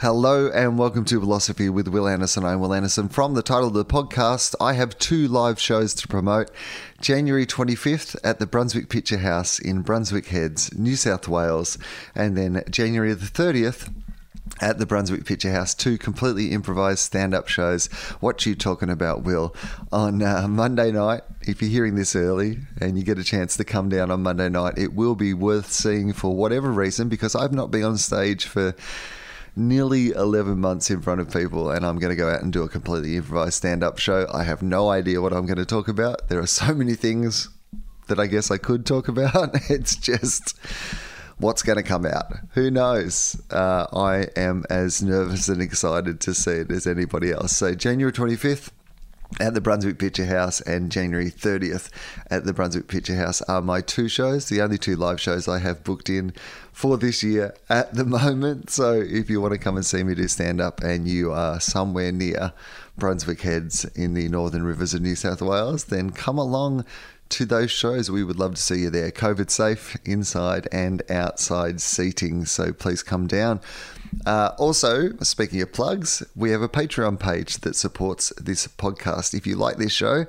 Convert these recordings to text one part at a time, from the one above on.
Hello and welcome to Philosophy with Will Anderson. I'm Will Anderson. From the title of the podcast, I have two live shows to promote. January 25th at the Brunswick Picture House in Brunswick Heads, New South Wales, and then January the 30th at the Brunswick Picture House, two completely improvised stand up shows. What you talking about, Will? On uh, Monday night, if you're hearing this early and you get a chance to come down on Monday night, it will be worth seeing for whatever reason because I've not been on stage for nearly 11 months in front of people and I'm going to go out and do a completely improvised stand up show. I have no idea what I'm going to talk about. There are so many things that I guess I could talk about. It's just what's going to come out. Who knows? Uh, I am as nervous and excited to see it as anybody else. So, January 25th, at the Brunswick Picture House and January 30th at the Brunswick Picture House are my two shows, the only two live shows I have booked in for this year at the moment. So if you want to come and see me do stand up and you are somewhere near Brunswick Heads in the Northern Rivers of New South Wales, then come along to those shows. We would love to see you there. COVID safe, inside and outside seating. So please come down. Uh, also, speaking of plugs, we have a Patreon page that supports this podcast. If you like this show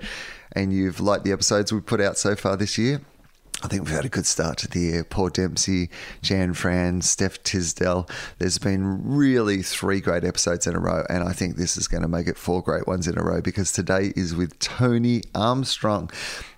and you've liked the episodes we've put out so far this year, I think we've had a good start to the year. Paul Dempsey, Jan Fran, Steph Tisdell. There's been really three great episodes in a row, and I think this is going to make it four great ones in a row because today is with Tony Armstrong.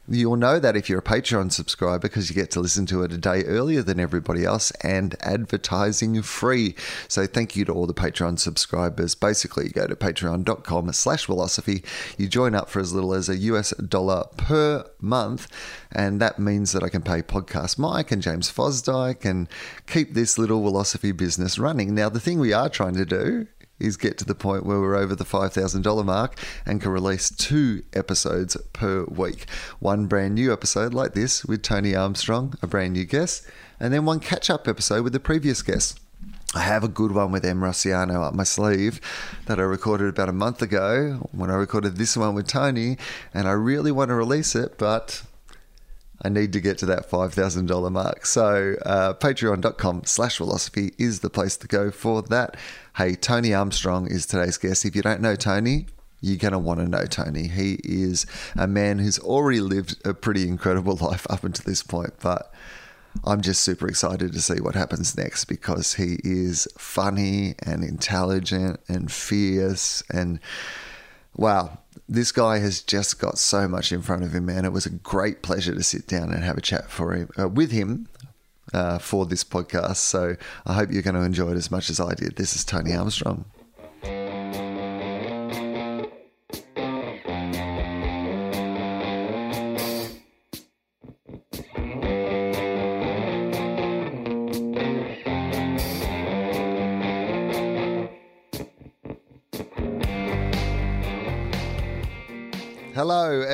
You'll know that if you're a Patreon subscriber because you get to listen to it a day earlier than everybody else and advertising free. So thank you to all the Patreon subscribers. Basically, you go to patreon.com slash philosophy. You join up for as little as a US dollar per month. And that means that I can pay Podcast Mike and James Fosdyke and keep this little philosophy business running. Now, the thing we are trying to do is get to the point where we're over the $5,000 mark and can release two episodes per week. One brand new episode like this with Tony Armstrong, a brand new guest, and then one catch up episode with the previous guest. I have a good one with Em Rusciano up my sleeve that I recorded about a month ago when I recorded this one with Tony, and I really want to release it, but I need to get to that $5,000 mark. So uh, patreon.com slash philosophy is the place to go for that. Hey, Tony Armstrong is today's guest. If you don't know Tony, you're going to want to know Tony. He is a man who's already lived a pretty incredible life up until this point, but I'm just super excited to see what happens next because he is funny and intelligent and fierce and wow, this guy has just got so much in front of him, man. It was a great pleasure to sit down and have a chat for him uh, with him uh, for this podcast. So I hope you're going to enjoy it as much as I did. This is Tony Armstrong.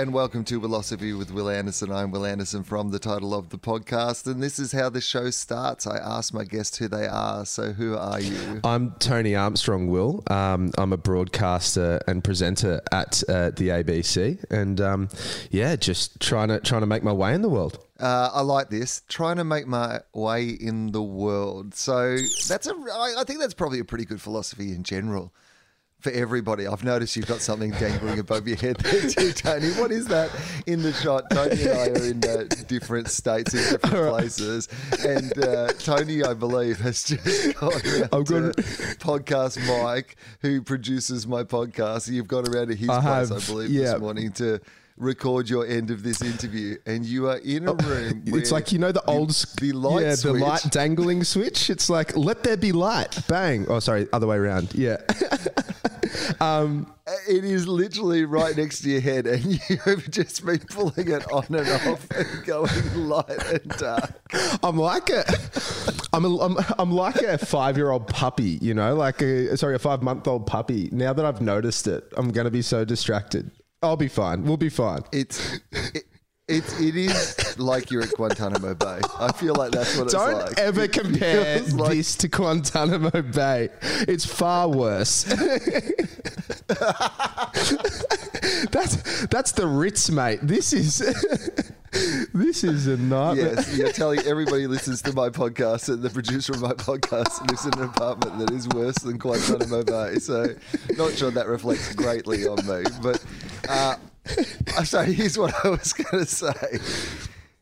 And welcome to Philosophy with Will Anderson. I'm Will Anderson from the title of the podcast, and this is how the show starts. I ask my guests who they are. So, who are you? I'm Tony Armstrong. Will um, I'm a broadcaster and presenter at uh, the ABC, and um, yeah, just trying to trying to make my way in the world. Uh, I like this. Trying to make my way in the world. So that's a. I I think that's probably a pretty good philosophy in general for everybody. I've noticed you've got something dangling above your head there too, Tony. What is that in the shot? Tony and I are in uh, different states, in different right. places. And uh, Tony, I believe, has just got around I've got to podcast Mike, who produces my podcast. You've got around to his I place, have, I believe, yeah. this morning to record your end of this interview, and you are in a oh, room. it's like you know the, the old the light, yeah, switch. the light dangling switch. It's like let there be light, bang. Oh, sorry, other way around. Yeah. um, it is literally right next to your head, and you have just been pulling it on and off and going light and dark. I'm like a, I'm a, I'm, I'm like a five year old puppy, you know, like a sorry, a five month old puppy. Now that I've noticed it, I'm going to be so distracted. I'll be fine. We'll be fine. It's. It, it, it is like you're at Guantanamo Bay. I feel like that's what Don't it's like. Don't ever compare like this to Guantanamo Bay. It's far worse. that's that's the Ritz, mate. This is This is a nightmare. Yes, you're telling everybody listens to my podcast that the producer of my podcast lives in an apartment that is worse than Guantanamo Bay. So, not sure that reflects greatly on me. But uh, so here's what I was going to say.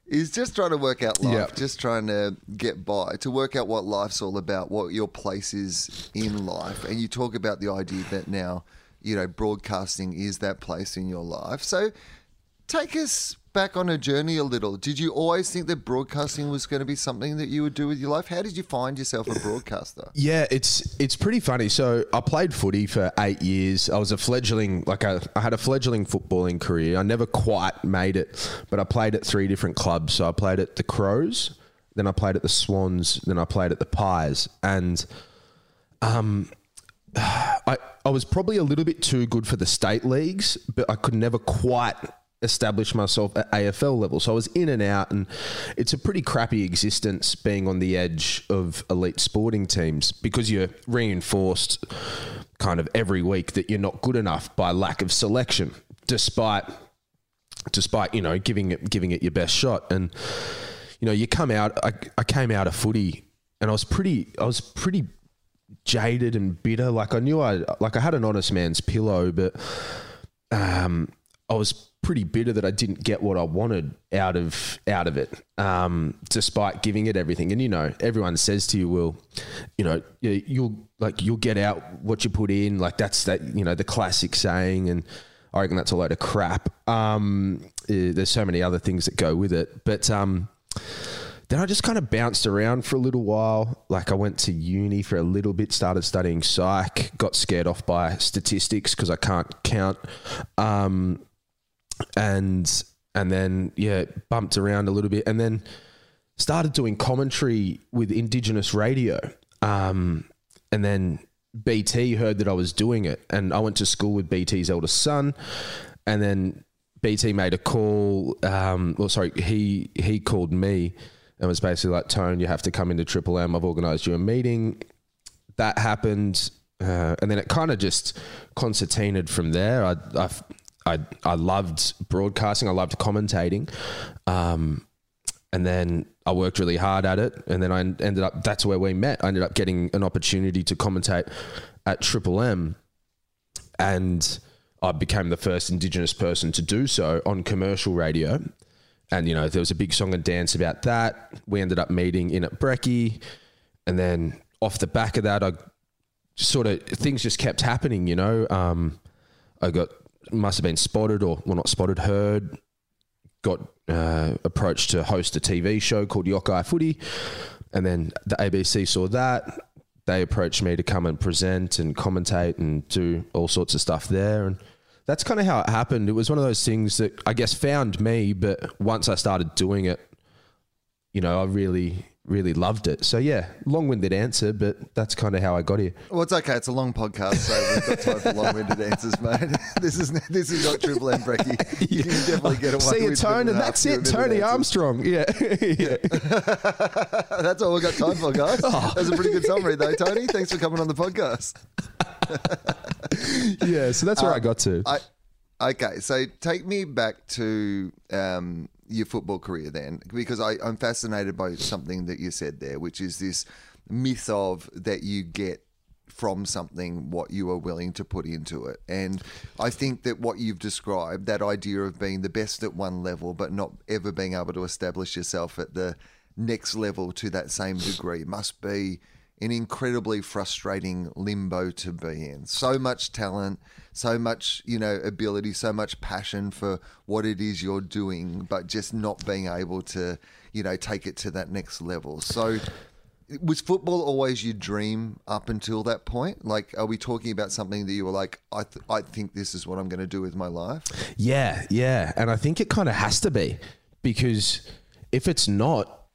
Is just trying to work out life, Yep. just trying to get by, to work out what life's all about, what your place is in life. And you talk about the idea that now, you know, broadcasting is that place in your life. So take us back on a journey a little. Did you always think that broadcasting was going to be something that you would do with your life? How did you find yourself a broadcaster? Yeah, it's it's pretty funny. So I played footy for eight years. I was a fledgling, like I, I had a fledgling footballing career. I never quite made it, but I played at three different clubs. So I played at the Crows, then I played at the Swans, then I played at the Pies, and um, I I was probably a little bit too good for the state leagues, but I could never quite establish myself at AFL level. So I was in and out, and it's a pretty crappy existence being on the edge of elite sporting teams because you're reinforced kind of every week that you're not good enough by lack of selection, despite despite you know giving it giving it your best shot and you know you come out I, I came out of footy and I was pretty I was pretty jaded and bitter like I knew I like I had an honest man's pillow but um I was pretty bitter that I didn't get what I wanted out of out of it um despite giving it everything and you know everyone says to you will you know you- you'll like you'll get out what you put in like that's that you know the classic saying and I reckon that's a load of crap. Um, eh, there's so many other things that go with it, but um, then I just kind of bounced around for a little while. Like I went to uni for a little bit, started studying psych, got scared off by statistics because I can't count, um, and and then yeah, bumped around a little bit, and then started doing commentary with Indigenous radio, um, and then BT heard that I was doing it, and I went to school with BT's eldest son, and then BT made a call. Um, well, sorry, he he called me and was basically like, "Tone, you have to come into Triple M. I've organised you a meeting." That happened, uh, and then it kind of just concertinaed from there. I I I, I loved broadcasting. I loved commentating. Um, and then I worked really hard at it, and then I ended up. That's where we met. I ended up getting an opportunity to commentate at Triple M, and I became the first Indigenous person to do so on commercial radio. And you know, there was a big song and dance about that. We ended up meeting in at Brecky, and then off the back of that, I sort of things just kept happening. You know, um, I got must have been spotted or well, not spotted, heard got uh, approached to host a TV show called Yokayi Footy, and then the ABC saw that. They approached me to come and present and commentate and do all sorts of stuff there, and that's kind of how it happened. It was one of those things that I guess found me, but once I started doing it, you know, I really, really loved it. So yeah, long-winded answer, but that's kind of how I got here. Well, it's okay. It's a long podcast, so we've got time for long-winded answers, mate. this is this is not Triple M Brecky. You can definitely get away See you, with Tone, minute and and that's it. Tony. Armstrong. Yeah. yeah. That's all we've got time for, guys. Oh. That's a pretty good summary, though, Tony. Thanks for coming on the podcast. Yeah. So that's where I um, got to. I okay, so take me back to um, your football career then, because I, I'm fascinated by something that you said there, which is this myth of that you get from something what you are willing to put into it. And I think that what you've described, that idea of being the best at one level, but not ever being able to establish yourself at the next level to that same degree, must be an incredibly frustrating limbo to be in. So much talent, so much, you know, ability, so much passion for what it is you're doing, but just not being able to, you know, take it to that next level. So was football always your dream up until that point? Like, are we talking about something that you were like, I, th- I think this is what I'm going to do with my life? Yeah, yeah. And I think it kind of has to be because if it's not,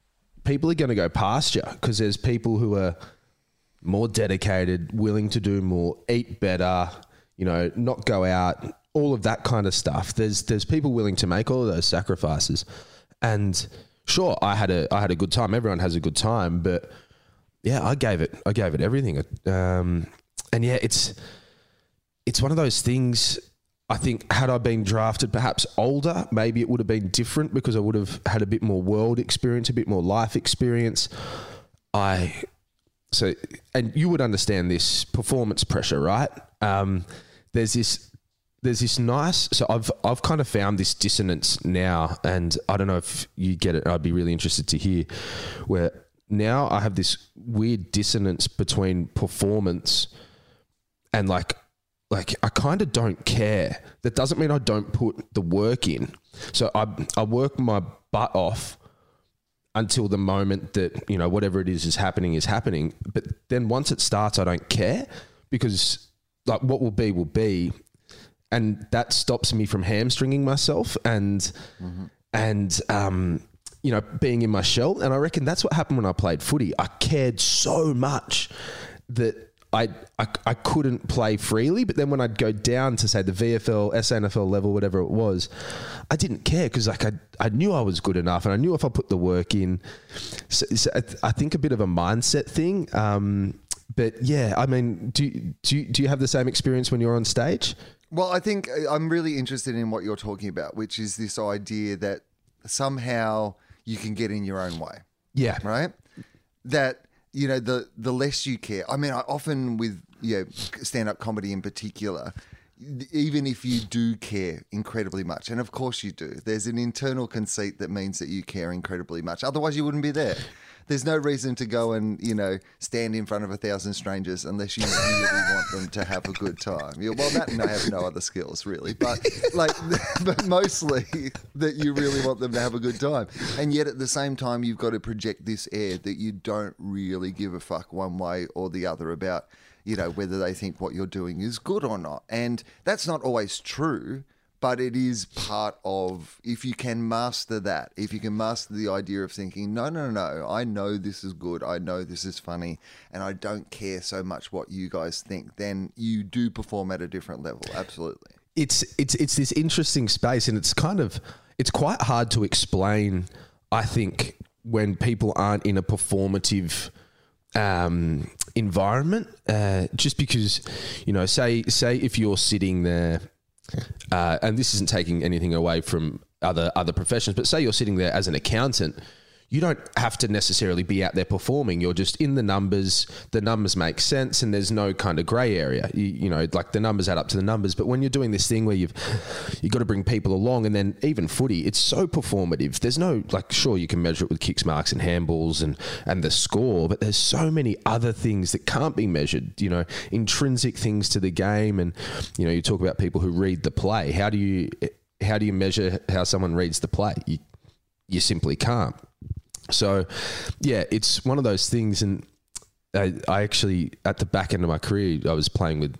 people are going to go past you because there's people who are more dedicated, willing to do more, eat better, you know, not go out, all of that kind of stuff. There's there's people willing to make all of those sacrifices. And sure, I had a I had a good time. Everyone has a good time, but yeah, I gave it I gave it everything. Um, and yeah, it's it's one of those things. I think had I been drafted perhaps older, maybe it would have been different because I would have had a bit more world experience, a bit more life experience. I so and you would understand this performance pressure, right? Um, there's this there's this nice so I've I've kind of found this dissonance now and I don't know if you get it I'd be really interested to hear where now I have this weird dissonance between performance and like like I kind of don't care. That doesn't mean I don't put the work in. So I I work my butt off until the moment that you know whatever it is is happening is happening. But then once it starts, I don't care because like what will be will be, and that stops me from hamstringing myself and mm-hmm. and um you know being in my shell. And I reckon that's what happened when I played footy. I cared so much that I, I, I couldn't play freely, but then when I'd go down to say the VFL, SANFL level, whatever it was, I didn't care because like I, I knew I was good enough, and I knew if I put the work in. So, so I, I, think a bit of a mindset thing. Um, but yeah, I mean, do do do you have the same experience when you're on stage? Well, I think uh, I'm really interested in what you're talking about, which is this idea that somehow you can get in your own way. Yeah. Right. That you know, the the less you care. I mean, I often with you know, stand up comedy in particular, even if you do care incredibly much, and of course you do, there's an internal conceit that means that you care incredibly much. Otherwise, you wouldn't be there there's no reason to go and you know stand in front of a thousand strangers unless you really want them to have a good time. Well, that and I have no other skills really, but like, but mostly that you really want them to have a good time, and yet at the same time you've got to project this air that you don't really give a fuck one way or the other about you know whether they think what you're doing is good or not, and that's not always true but it is part of if you can master that if you can master the idea of thinking no no no i know this is good i know this is funny and i don't care so much what you guys think then you do perform at a different level absolutely. It's it's it's this interesting space and it's kind of it's quite hard to explain i think when people aren't in a performative um, environment uh, just because you know say say if you're sitting there uh, and this isn't taking anything away from other other professions, but say you're sitting there as an accountant you don't have to necessarily be out there performing. You're just in the numbers. The numbers make sense, and there's no kind of grey area. You, you, know, like the numbers add up to the numbers. But when you're doing this thing where you've you got to bring people along, and then even footy, it's so performative. There's no like, sure, you can measure it with kicks, marks, and handballs, and and the score, but there's so many other things that can't be measured. You know, intrinsic things to the game, and you know, you talk about people who read the play. How do you how do you measure how someone reads the play? You, you simply can't. So, yeah, it's one of those things. And I, I actually, at the back end of my career, I was playing with,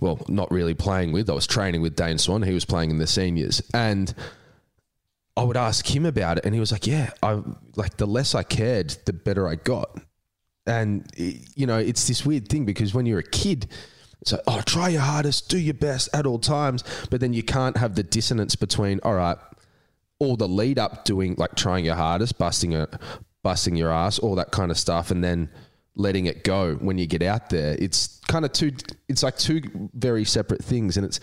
well, not really playing with, I was training with Dane Swan. He was playing in the seniors. And I would ask him about it. And he was like, yeah, I like the less I cared, the better I got. And, you know, it's this weird thing because when you're a kid, it's like, oh, try your hardest, do your best at all times. But then you can't have the dissonance between, all right, all the lead up doing like trying your hardest, busting a busting your ass, all that kind of stuff, and then letting it go when you get out there. It's kind of two it's like two very separate things and it's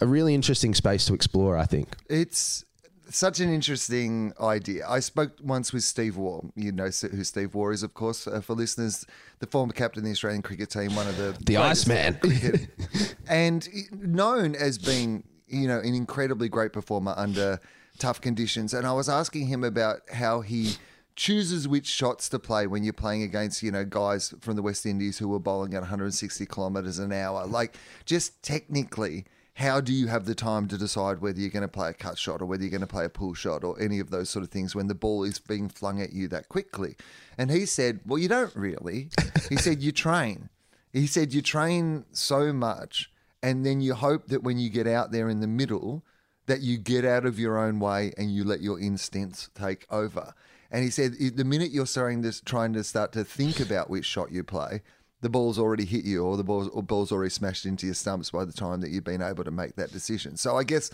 a really interesting space to explore, I think. It's such an interesting idea. I spoke once with Steve Waugh. You know who Steve Waugh is, of course, uh, for listeners, the former captain of the Australian cricket team, one of the the Iceman, and known as being you know an incredibly great performer under tough conditions. And I was asking him about how he chooses which shots to play when you're playing against, you know, guys from the West Indies who are bowling at 160 kilometres an hour. Like, just technically, how do you have the time to decide whether you're going to play a cut shot or whether you're going to play a pull shot or any of those sort of things when the ball is being flung at you that quickly? And he said, Well, you don't really. he said, You train. He said, You train so much, and then you hope that when you get out there in the middle, that you get out of your own way and you let your instincts take over. And he said, the minute you're starting this, trying to start to think about which shot you play, the ball's already hit you or the ball's, or ball's already smashed into your stumps by the time that you've been able to make that decision. So I guess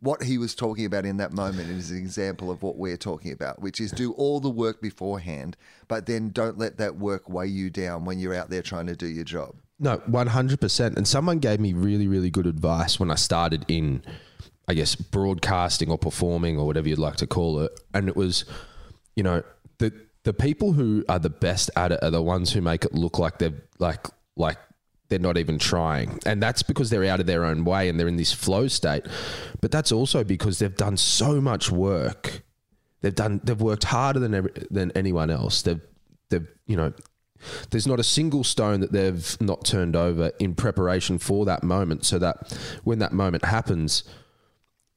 what he was talking about in that moment is an example of what we're talking about, which is do all the work beforehand, but then don't let that work weigh you down when you're out there trying to do your job. No, one hundred percent. And someone gave me really, really good advice when I started in, I guess, broadcasting or performing or whatever you'd like to call it. And it was, you know, the the people who are the best at it are the ones who make it look like they're like like they're not even trying. And that's because they're out of their own way and they're in this flow state. But that's also because they've done so much work. They've done they've worked harder than every, than anyone else. They've they've you know there's not a single stone that they've not turned over in preparation for that moment so that when that moment happens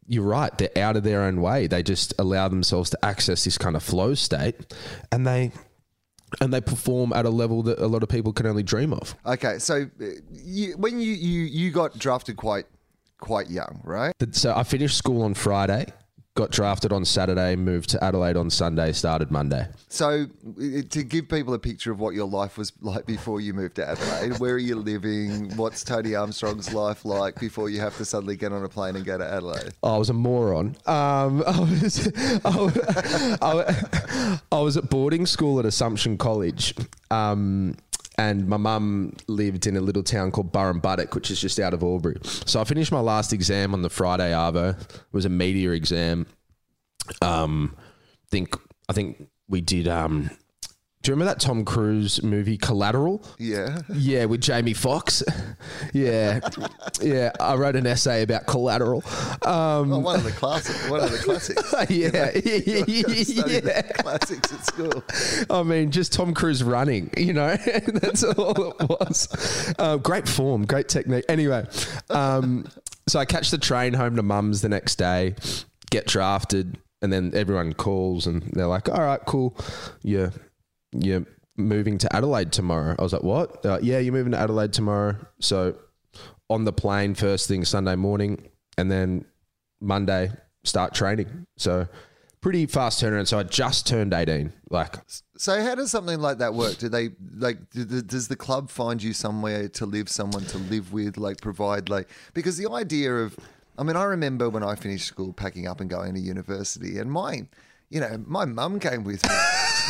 you're right they're out of their own way. They just allow themselves to access this kind of flow state and they and they perform at a level that a lot of people can only dream of. Okay, so uh, you, when you, you you got drafted quite quite young, right? So i finished school on friday got drafted on saturday moved to adelaide on sunday started monday So to give people a picture of what your life was like before you moved to Adelaide, where are you living? What's Tony Armstrong's life like before you have to suddenly get on a plane and go to Adelaide? I was a moron. Um, I was, I was, I was- I was at boarding school at Assumption College. Um, and my mum lived in a little town called Burrumbuttock, which is just out of Albury. So I finished my last exam on the Friday Arvo. It was a media exam. Um, think I think we did. Um, do you remember that Tom Cruise movie Collateral? Yeah. Yeah, with Jamie Foxx. yeah, yeah. I wrote an essay about Collateral. Um, Oh, one of the classics. One of the classics. yeah, Studied yeah. the classics at school. I mean, just Tom Cruise running, you know, that's all it was. Um, great form, great technique. Anyway, um, so I catch the train home to mum's the next day, get drafted, and then everyone calls and they're like, all right, cool. Yeah, you're moving to Adelaide tomorrow. I was like, what? Like, yeah, you're moving to Adelaide tomorrow. So on the plane first thing Sunday morning, and then Monday start training. So pretty fast turnaround. So I just turned 18. Like, So how does something like that work? Do they like? Do the, does the club find you somewhere to live, someone to live with, like provide like? Because the idea of, I mean, I remember when I finished school, packing up and going to university, and my, you know, my mum came with me.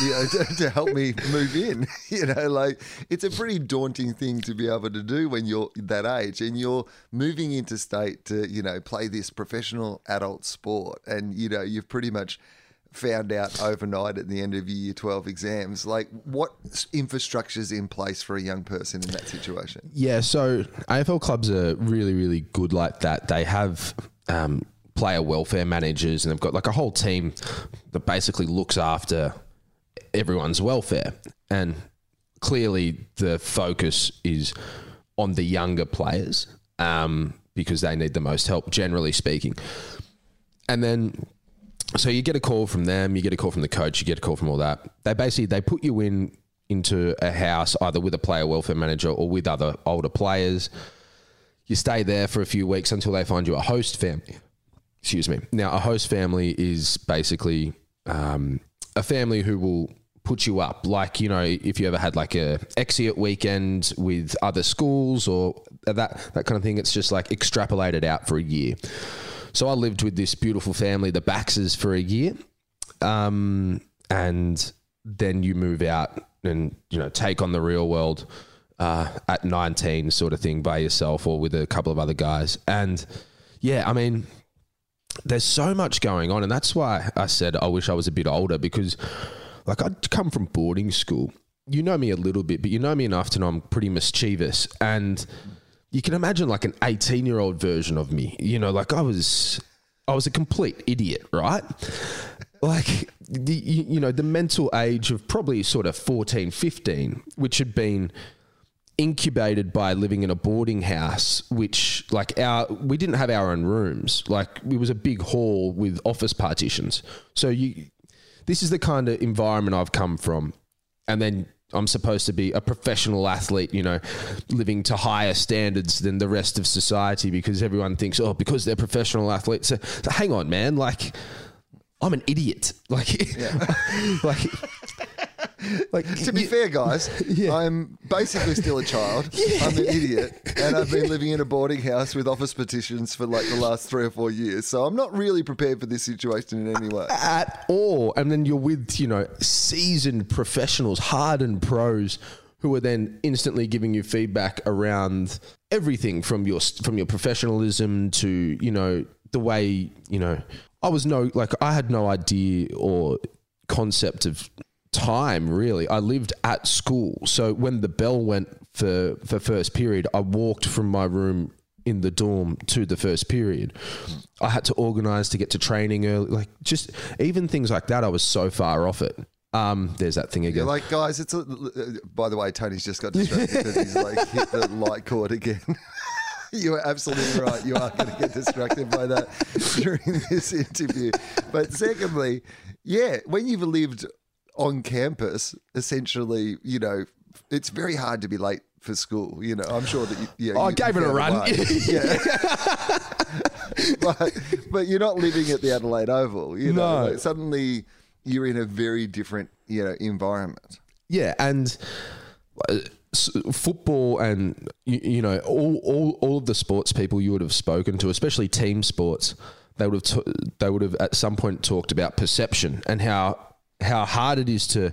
You know, to, to help me move in. You know, like it's a pretty daunting thing to be able to do when you're that age and you're moving interstate to, you know, play this professional adult sport. And, you know, you've pretty much found out overnight at the end of your year 12 exams like what infrastructure's in place for a young person in that situation Yeah, so AFL clubs are really, really good like that. They have um, player welfare managers and they've got like a whole team that basically looks after everyone's welfare. And clearly the focus is on the younger players um, because they need the most help, generally speaking. And then so you get a call from them, you get a call from the coach, you get a call from all that. They basically they put you in into a house either with a player welfare manager or with other older players. You stay there for a few weeks until they find you a host family. Excuse me. Now, a host family is basically um, a family who will put you up. Like you know, if you ever had like a exit weekend with other schools or that that kind of thing, it's just like extrapolated out for a year. So I lived with this beautiful family, the Baxers, for a year, um, and then you move out and you know take on the real world uh, at 19, sort of thing, by yourself or with a couple of other guys. And yeah, I mean, there's so much going on, and that's why I said I wish I was a bit older because, like, I'd come from boarding school. You know me a little bit, but you know me enough to know I'm pretty mischievous. And you can imagine like an 18 year old version of me. You know like i was i was a complete idiot right? Like the you, know the mental age of probably sort of 14 15 which had been incubated by living in a boarding house which like our we didn't have our own rooms like it was a big hall with office partitions so you this is the kind of environment i've come from and then I'm supposed to be a professional athlete, you know, living to higher standards than the rest of society because everyone thinks, oh, because they're professional athletes. So, so hang on, man. Like, I'm an idiot. Like, like, like, to be you- fair guys Yeah. i'm basically still a child i'm an idiot and i've been living in a boarding house with office petitions for like the last three or four years so i'm not really prepared for this situation in any way at all. And then you're with, you know, seasoned professionals, hardened pros who are then instantly giving you feedback around everything from your from your professionalism to you know the way you know I was no like I had no idea or concept of time really. I lived at school, so when the bell went for for first period, I walked from my room in the dorm to the first period. I had to organize to get to training early, like just even things like that. I was so far off it. Um, there's that thing again. You're like, guys, it's a. By the way, Tony's just got distracted because he's like hit the light cord again. you are absolutely right. You are going to get distracted by that during this interview. But secondly, yeah, when you've lived on campus, essentially, you know, it's very hard to be late for school. You know, I'm sure that you. Yeah, Oh, I gave it a run. Yeah. but, but you're not living at the Adelaide Oval. You know, No. Like, suddenly you're in a very different, you know, environment. Yeah, and uh, football and you, you know all, all all of the sports people you would have spoken to, especially team sports, they would have t- they would have at some point talked about perception and how how hard it is to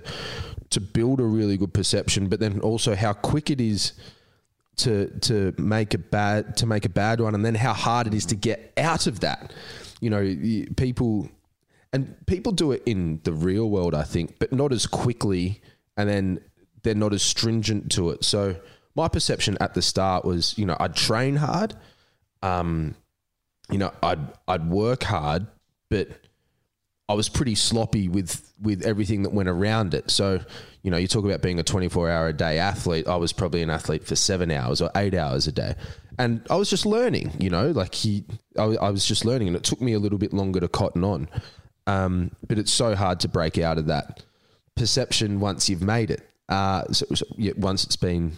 to build a really good perception, but then also how quick it is to to make a bad to make a bad one, and then how hard it is to get out of that. You know, people and people do it in the real world, I think, but not as quickly, and then they're not as stringent to it. So my perception at the start was, you know, I'd train hard, um, you know, I'd I'd work hard, but I was pretty sloppy with with everything that went around it. So, you know, you talk about being a 24 hour a day athlete. I was probably an athlete for seven hours or eight hours a day. And I was just learning, you know, like he, I, I was just learning and it took me a little bit longer to cotton on. Um, but it's so hard to break out of that perception once you've made it. Uh, so, so yeah, once it's been,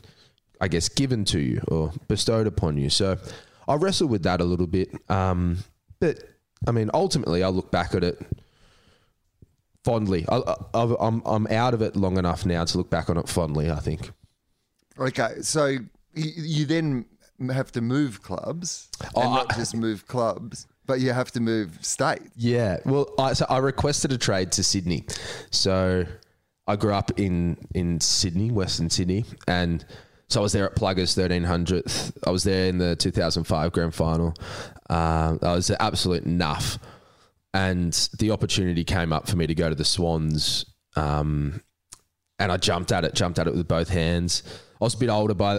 I guess, given to you or bestowed upon you. So I wrestle with that a little bit. Um, but I mean, ultimately, I look back at it fondly. I, I, I'm I'm out of it long enough now to look back on it fondly. I think. Okay, so you, then have to move clubs, and Oh, not just move clubs, but you have to move state. Yeah. Well, I, so I requested a trade to Sydney. So I grew up in in Sydney, Western Sydney, and so I was there at Pluggers 1300th. I was there in the 2005 grand final. Um, I was an absolute nuff. And the opportunity came up for me to go to the Swans. Um, and I jumped at it, jumped at it with both hands. I was a bit older by,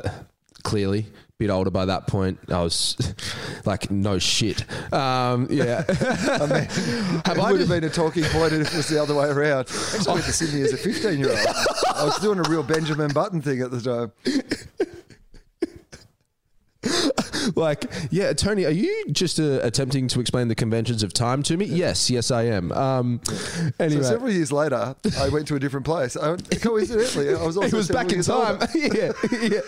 clearly, a bit older by that point. I was like, no shit. Um, yeah. I mean, Have it I would have been a talking point if it was the other way around. I went to Sydney as a 15 year old. I was doing a real Benjamin Button thing at the time. like, yeah, Tony, are you just uh, attempting to explain the conventions of time to me? Yes, yes, I am. Um, anyway, So several years later, I went to a different place. I, coincidentally, I was also it was back in time. yeah, yeah.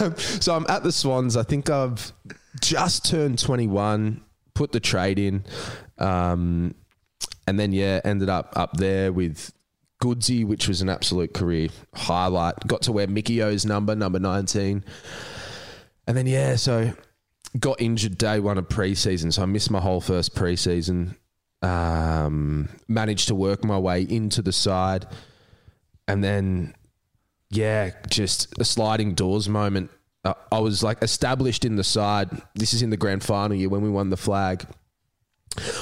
um, so I'm at the Swans. I think I've just turned 21. Put the trade in, um, and then yeah, ended up up there with Goodsy, which was an absolute career highlight. Got to wear Mickey O's number, number 19. And then, yeah, so got injured day one of preseason. So I missed my whole first preseason. Um, managed to work my way into the side. And then, yeah, just a sliding doors moment. Uh, I was like established in the side. This is in the grand final year when we won the flag.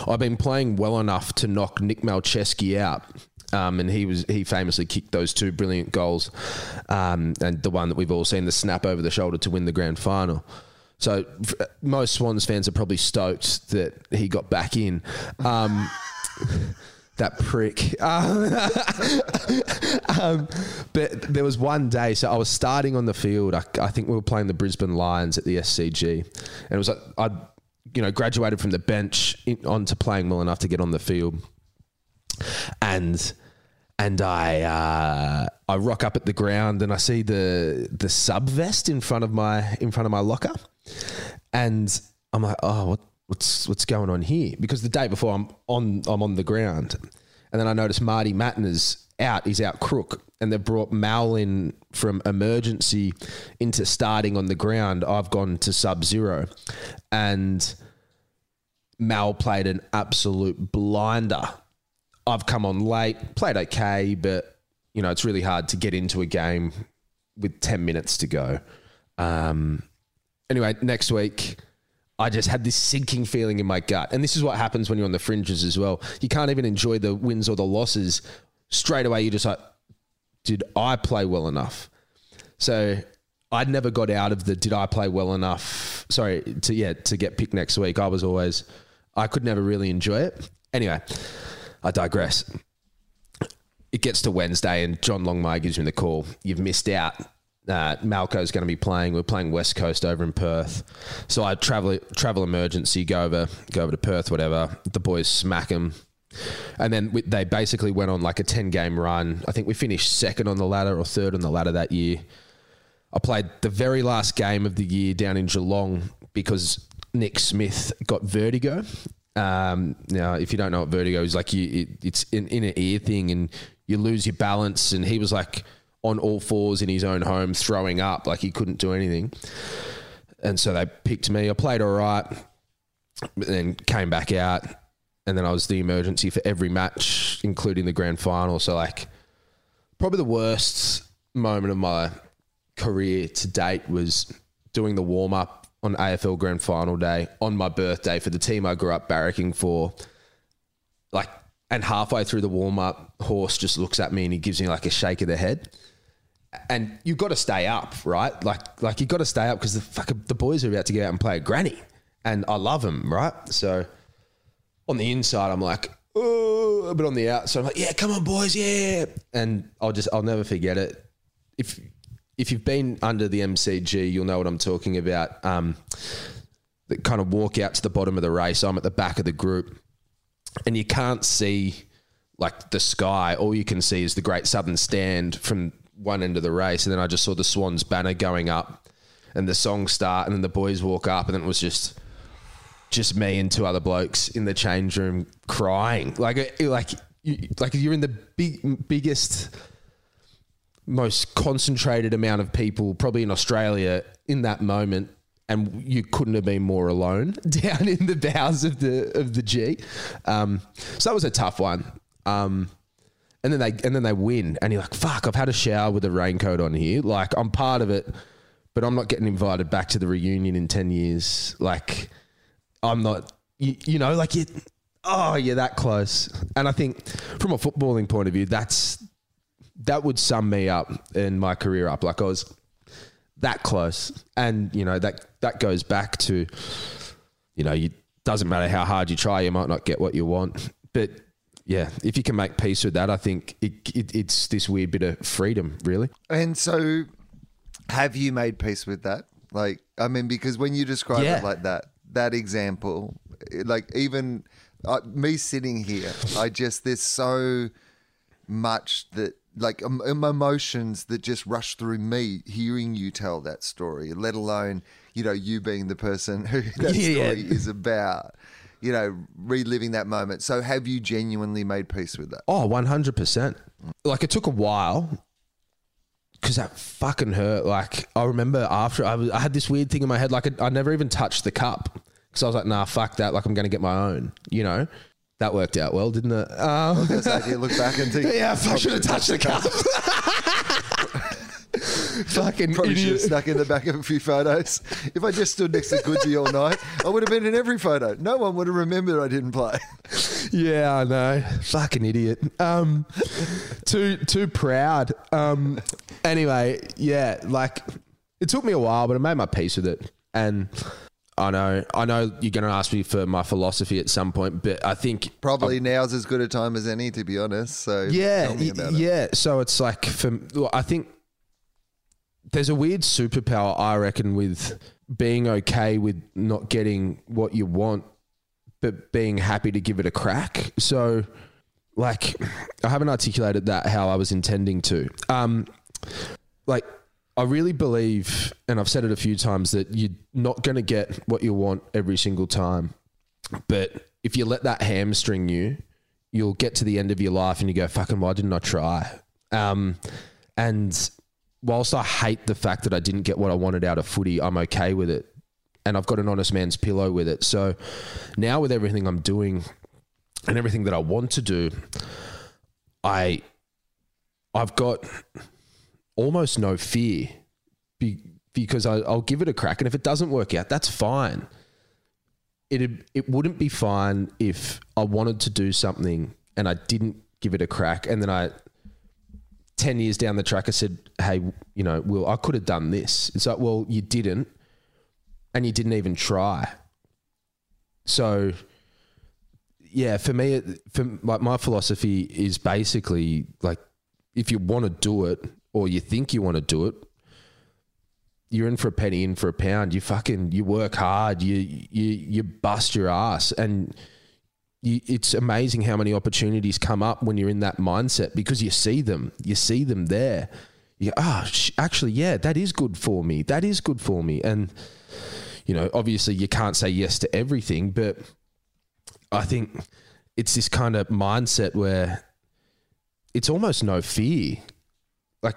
I've been playing well enough to knock Nick Malceski out. Um, and he was he famously kicked those two brilliant goals, um, and the one that we've all seen the snap over the shoulder to win the grand final. So most Swans fans are probably stoked that he got back in. Um, that prick. Um, but there was one day, so I was starting on the field. I, I think we were playing the Brisbane Lions at the SCG, and it was like I, you know, graduated from the bench in, onto playing well enough to get on the field, and and I uh, I rock up at the ground and I see the the sub vest in front of my in front of my locker, and I'm like, oh, what, what's what's going on here? Because the day before I'm on I'm on the ground, and then I notice Marty Mattner's out. He's out crook, and they've brought Mal in from emergency into starting on the ground. I've gone to sub zero, and Mal played an absolute blinder. I've come on late, played okay, but you know, it's really hard to get into a game with 10 minutes to go. Um, anyway, next week, I just had this sinking feeling in my gut. And this is what happens when you're on the fringes as well. You can't even enjoy the wins or the losses. Straight away, you're just like, did I play well enough? So I'd never got out of the did I play well enough? Sorry, to yeah, to get picked next week. I was always I could never really enjoy it. Anyway, I digress. It gets to Wednesday and John Longmire gives me the call. You've missed out. Uh, Malco's going to be playing. We're playing West Coast over in Perth, so I travel travel emergency. Go over go over to Perth, whatever. The boys smack them, and then we, they basically went on like a ten game run. I think we finished second on the ladder or third on the ladder that year. I played the very last game of the year down in Geelong because Nick Smith got vertigo. Um, now, if you don't know what vertigo is, like you, it, it's an inner ear thing, and you lose your balance. And he was like on all fours in his own home, throwing up, like he couldn't do anything. And so they picked me. I played all right, then came back out, and then I was the emergency for every match, including the grand final. So like, probably the worst moment of my career to date was doing the warm up on AFL Grand Final day on my birthday for the team I grew up barracking for. Like, and halfway through the warm up, Horse just looks at me and he gives me like a shake of the head. And you've got to stay up, right? Like, like you've got to stay up because the fuck the boys are about to get out and play a granny, and I love them, right? So, on the inside, I'm like, oh, but on the outside, I'm like, yeah, come on, boys, yeah. And I'll just, I'll never forget it. If if you've been under the MCG, you'll know what I'm talking about. Um, that kind of walk out to the bottom of the race. I'm at the back of the group, and you can't see like the sky. All you can see is the Great Southern Stand from one end of the race, and then I just saw the Swans banner going up, and the song start, and then the boys walk up, and it was just just me and two other blokes in the change room crying, like like like you're in the big biggest most concentrated amount of people probably in Australia in that moment and you couldn't have been more alone down in the bowels of the of the G. Um, so that was a tough one. Um, and then they and then they win, and you're like, "Fuck! I've had a shower with a raincoat on here. Like I'm part of it, but I'm not getting invited back to the reunion in ten years. Like I'm not, you, you know, like you. Oh, you're that close. And I think from a footballing point of view, that's that would sum me up and my career up. Like I was that close, and you know that that goes back to, you know, you doesn't matter how hard you try, you might not get what you want, but yeah, if you can make peace with that, I think it, it, it's this weird bit of freedom, really. And so, have you made peace with that? Like, I mean, because when you describe Yeah. it like that, that example, like even uh, me sitting here, I just there's so much that like um, emotions that just rush through me hearing you tell that story, let alone you know you being the person who that Yeah. story is about. You know, reliving that moment. So, have you genuinely made peace with that? Oh, 100%. Like it took a while because that fucking hurt. Like I remember after I, was, I had this weird thing in my head, like I, I never even touched the cup because I was like, nah, fuck that. Like I'm going to get my own, you know? That worked out well, didn't it? Um, do you look back and think, yeah, I should have touched the cup. fucking Probably should have idiot. snuck in the back of a few photos. If I just stood next to Goodsy all night, I would have been in every photo. No one would have remembered I didn't play. Yeah, I know. Fucking idiot. Um, too too proud. Um, anyway, yeah, like it took me a while, but I made my peace with it. And I know, I know you're going to ask me for my philosophy at some point, but I think Probably now's as good a time as any, to be honest. So yeah, tell me y- it. yeah. So it's like for well, I think there's a weird superpower I reckon with being okay with not getting what you want, but being happy to give it a crack. So, like, I haven't articulated that how I was intending to. Um, like. I really believe, and I've said it a few times, that you're not going to get what you want every single time. But if you let that hamstring you, you'll get to the end of your life and you go, fucking, why didn't I try? Um, and whilst I hate the fact that I didn't get what I wanted out of footy, I'm okay with it. And I've got an honest man's pillow with it. So now, with everything I'm doing and everything that I want to do, I I've got almost no fear be, because I, I'll give it a crack, and if it doesn't work out, that's fine. It it wouldn't be fine if I wanted to do something and I didn't give it a crack, and then I. 10 years down the track, I said, Hey, you know, Will, I could have done this. It's like, well, you didn't, and you didn't even try. So, yeah, for me, for like my philosophy is basically like if you want to do it or you think you want to do it, you're in for a penny, in for a pound. You fucking you work hard, you you you bust your ass, and you, it's amazing how many opportunities come up when you're in that mindset because you see them, you see them there. You ah, sh- actually, yeah, that is good for me. That is good for me, and you know, obviously, you can't say yes to everything, but I think it's this kind of mindset where it's almost no fear. Like,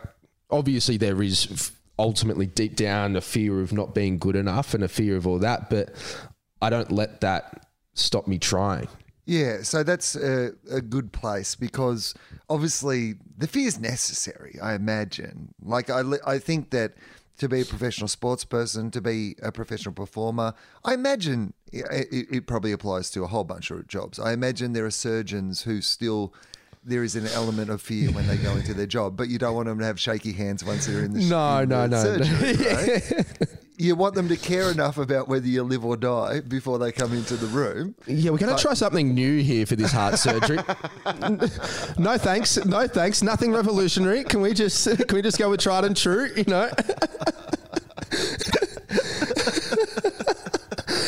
obviously, there is ultimately deep down a fear of not being good enough and a fear of all that, but I don't let that stop me trying. Yeah, so that's a, a good place because obviously the fear is necessary, I imagine. Like, I, I think that to be a professional sports person, to be a professional performer, I imagine it, it, it probably applies to a whole bunch of jobs. I imagine there are surgeons who still. There is an element of fear when they go into their job, but you don't want them to have shaky hands once they're in the No, in no, the no, no. right? You want them to care enough about whether you live or die before they come into the room. Yeah, we're going to try something new here for this heart surgery. no thanks, no thanks, nothing revolutionary. Can we just can we just go with tried and true? You know,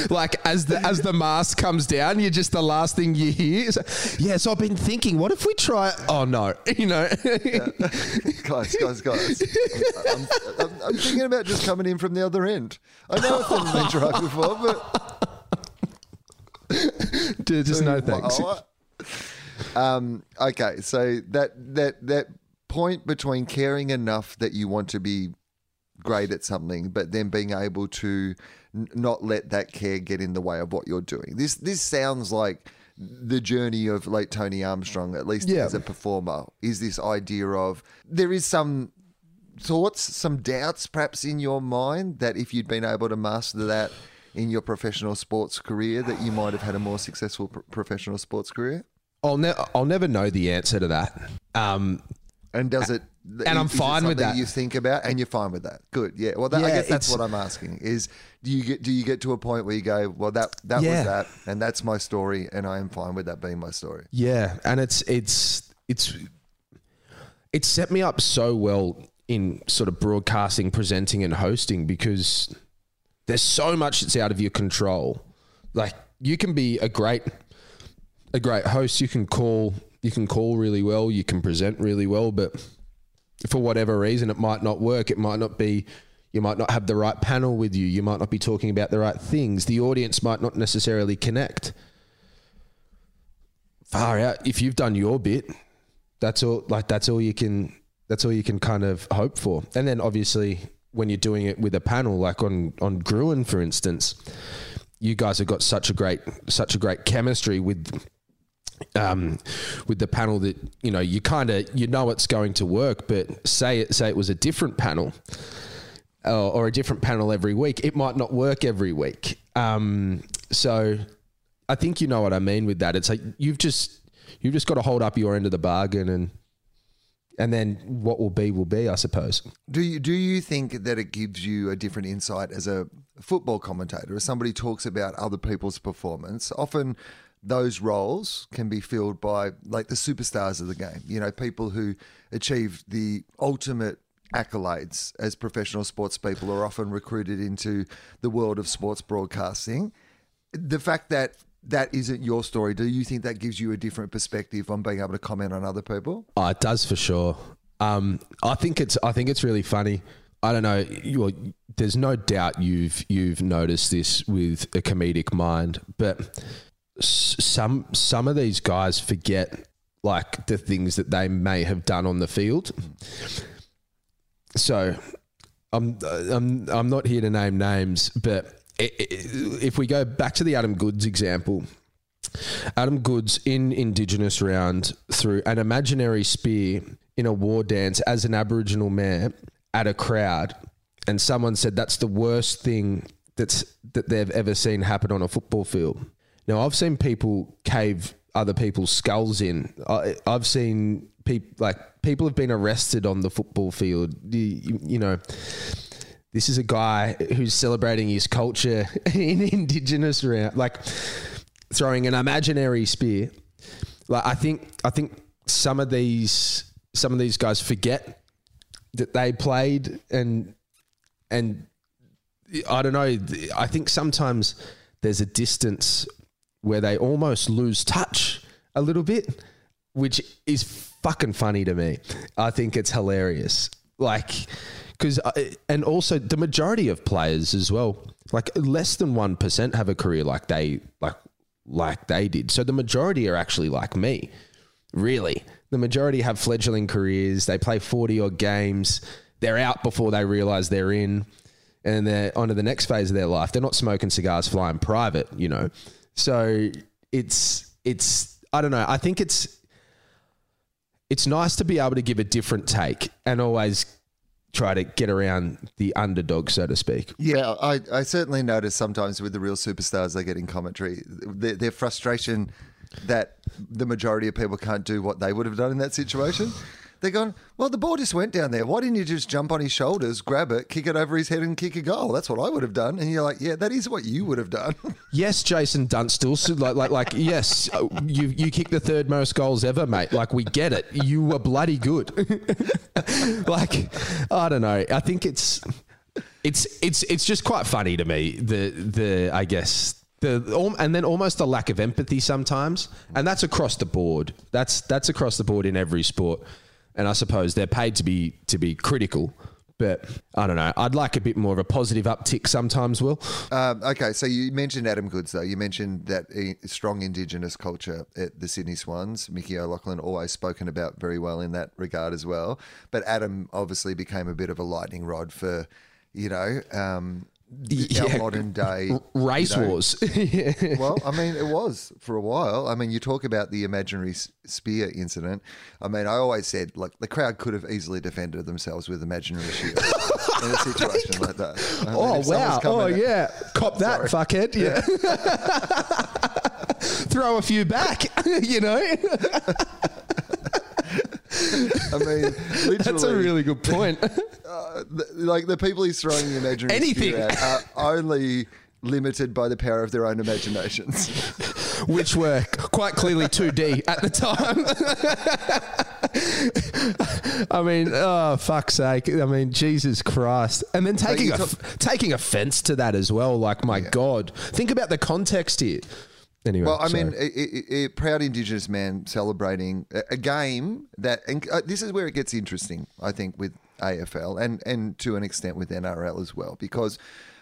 like as the as the mask comes down, you're just the last thing you hear. is, yeah, so I've been thinking, what if we try? Oh no, you know. guys, guys, guys. I'm, I'm, I'm thinking about just coming in from the other end. I know never been tried before, but Dude, just no thanks. Um, okay, so that that that point between caring enough that you want to be great at something, but then being able to n- not let that care get in the way of what you're doing. This this sounds like the journey of late Tony Armstrong, at least Yeah. as a performer, is this idea of there is some thoughts, some doubts perhaps in your mind that if you'd been able to master that in your professional sports career, that you might have had a more successful pro- professional sports career? I'll ne- I'll never know the answer to that. Um, And does it? And I'm fine with that. You think about, and you're fine with that. Good, yeah. Well, that, I guess that's what I'm asking. Is do you get do you get to a point where you go, well, that that Yeah. was that, and that's my story, and I am fine with that being my story. Yeah, and it's it's it's it's set me up so well in sort of broadcasting, presenting, and hosting because there's so much that's out of your control. Like you can be a great a great host, you can call you can call really well, you can present really well, but for whatever reason it might not work. It might not be you might not have the right panel with you. You might not be talking about the right things. The audience might not necessarily connect far out. If you've done your bit, that's all. Like that's all you can. That's all you can kind of hope for. And then obviously when you're doing it with a panel, like on on Gruen, for instance, you guys have got such a great such a great chemistry with. Um, with the panel that you know, you kind of you know it's going to work, but say it say it was a different panel, or, or a different panel every week, it might not work every week. Um, so I think you know what I mean with that. It's like you've just you've just got to hold up your end of the bargain and and then what will be will be, I suppose. Do you do you think that it gives you a different insight as a football commentator, as somebody talks about other people's performance? Often those roles can be filled by like the superstars of the game. You know, people who achieve the ultimate accolades as professional sports people are often recruited into the world of sports broadcasting. The fact that that isn't your story, do you think that gives you a different perspective on being able to comment on other people? Oh, it does for sure. Um, I think it's I think it's really funny. I don't know. You, there's no doubt you've you've noticed this with a comedic mind, but some some of these guys forget like the things that they may have done on the field. So, I'm I'm I'm not here to name names, but if we go back to the Adam Goodes example, Adam Goodes in Indigenous round through an imaginary spear in a war dance as an Aboriginal man at a crowd, and someone said that's the worst thing that's that they've ever seen happen on a football field. Now I've seen people cave other people's skulls in. I, I've seen people like people have been arrested on the football field. You, you know, this is a guy who's celebrating his culture in Indigenous round, like throwing an imaginary spear. Like I think, I think some of these some of these guys forget that they played and and I don't know. I think sometimes there's a distance where they almost lose touch a little bit, which is fucking funny to me. I think it's hilarious. Like, because, uh, and also the majority of players as well, like less than 1% have a career like they, like, like they did. So the majority are actually like me, really. The majority have fledgling careers. They play 40 odd games. They're out before they realize they're in and they're on to the next phase of their life. They're not smoking cigars, flying private, you know. So it's it's I don't know. I think it's it's nice to be able to give a different take and always try to get around the underdog, so to speak. Yeah, I, I certainly notice sometimes with the real superstars they get in commentary, their, their frustration that the majority of people can't do what they would have done in that situation. They're going, well, the ball just went down there. Why didn't you just jump on his shoulders, grab it, kick it over his head, and kick a goal? That's what I would have done. And you're like, yeah, that is what you would have done. yes, Jason Dunstall. So like, like, like, yes, you you kicked the third most goals ever, mate. Like, we get it. You were bloody good. like, I don't know. I think it's it's it's it's just quite funny to me. The the I guess the and then almost a lack of empathy sometimes, and that's across the board. That's that's across the board in every sport and I suppose they're paid to be to be critical. But I don't know. I'd like a bit more of a positive uptick sometimes, Will. Um, okay, so you mentioned Adam Goodes, though. You mentioned that strong Indigenous culture at the Sydney Swans. Mickey O'Loughlin always spoken about very well in that regard as well. But Adam obviously became a bit of a lightning rod for, you know, um, yeah. our modern day race you know, wars. well, I mean, it was for a while. I mean, you talk about the imaginary spear incident. I mean, I always said like the crowd could have easily defended themselves with imaginary shields in a situation like that. I mean, oh wow! Oh yeah, cop that, Sorry. fuckhead. Yeah. yeah. Throw a few back, you know. I mean, that's a really good point. Uh, the, like the people he's throwing the imaginary anything at are only limited by the power of their own imaginations, which were quite clearly 2D at the time. I mean, oh fuck's sake! I mean, Jesus Christ! And then taking a, taking offence to that as well. Like, my yeah. God, think about the context here. Anyway, well, I sorry. mean, a, a, proud Indigenous man celebrating a, a game that, and uh, this is where it gets interesting, I think, with AFL and and to an extent with NRL as well, because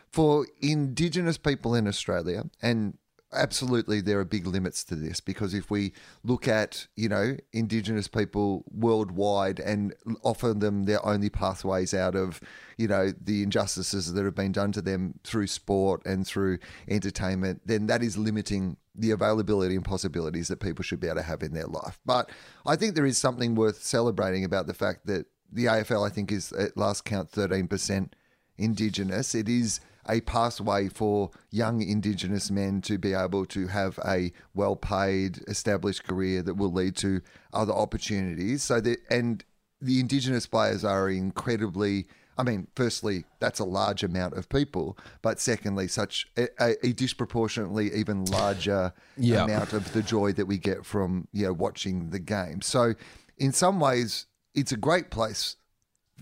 for Indigenous people in Australia and absolutely there are big limits to this because if we look at you know indigenous people worldwide and offer them their only pathways out of you know the injustices that have been done to them through sport and through entertainment then that is limiting the availability and possibilities that people should be able to have in their life. But I think there is something worth celebrating about the fact that the AFL, I think, is at last count 13% Indigenous. It is a pathway for young Indigenous men to be able to have a well paid, established career that will lead to other opportunities. So that, and the Indigenous players are incredibly I mean, firstly, that's a large amount of people, but secondly, such a, a disproportionately even larger yeah. amount of the joy that we get from you know watching the game. So, in some ways, it's a great place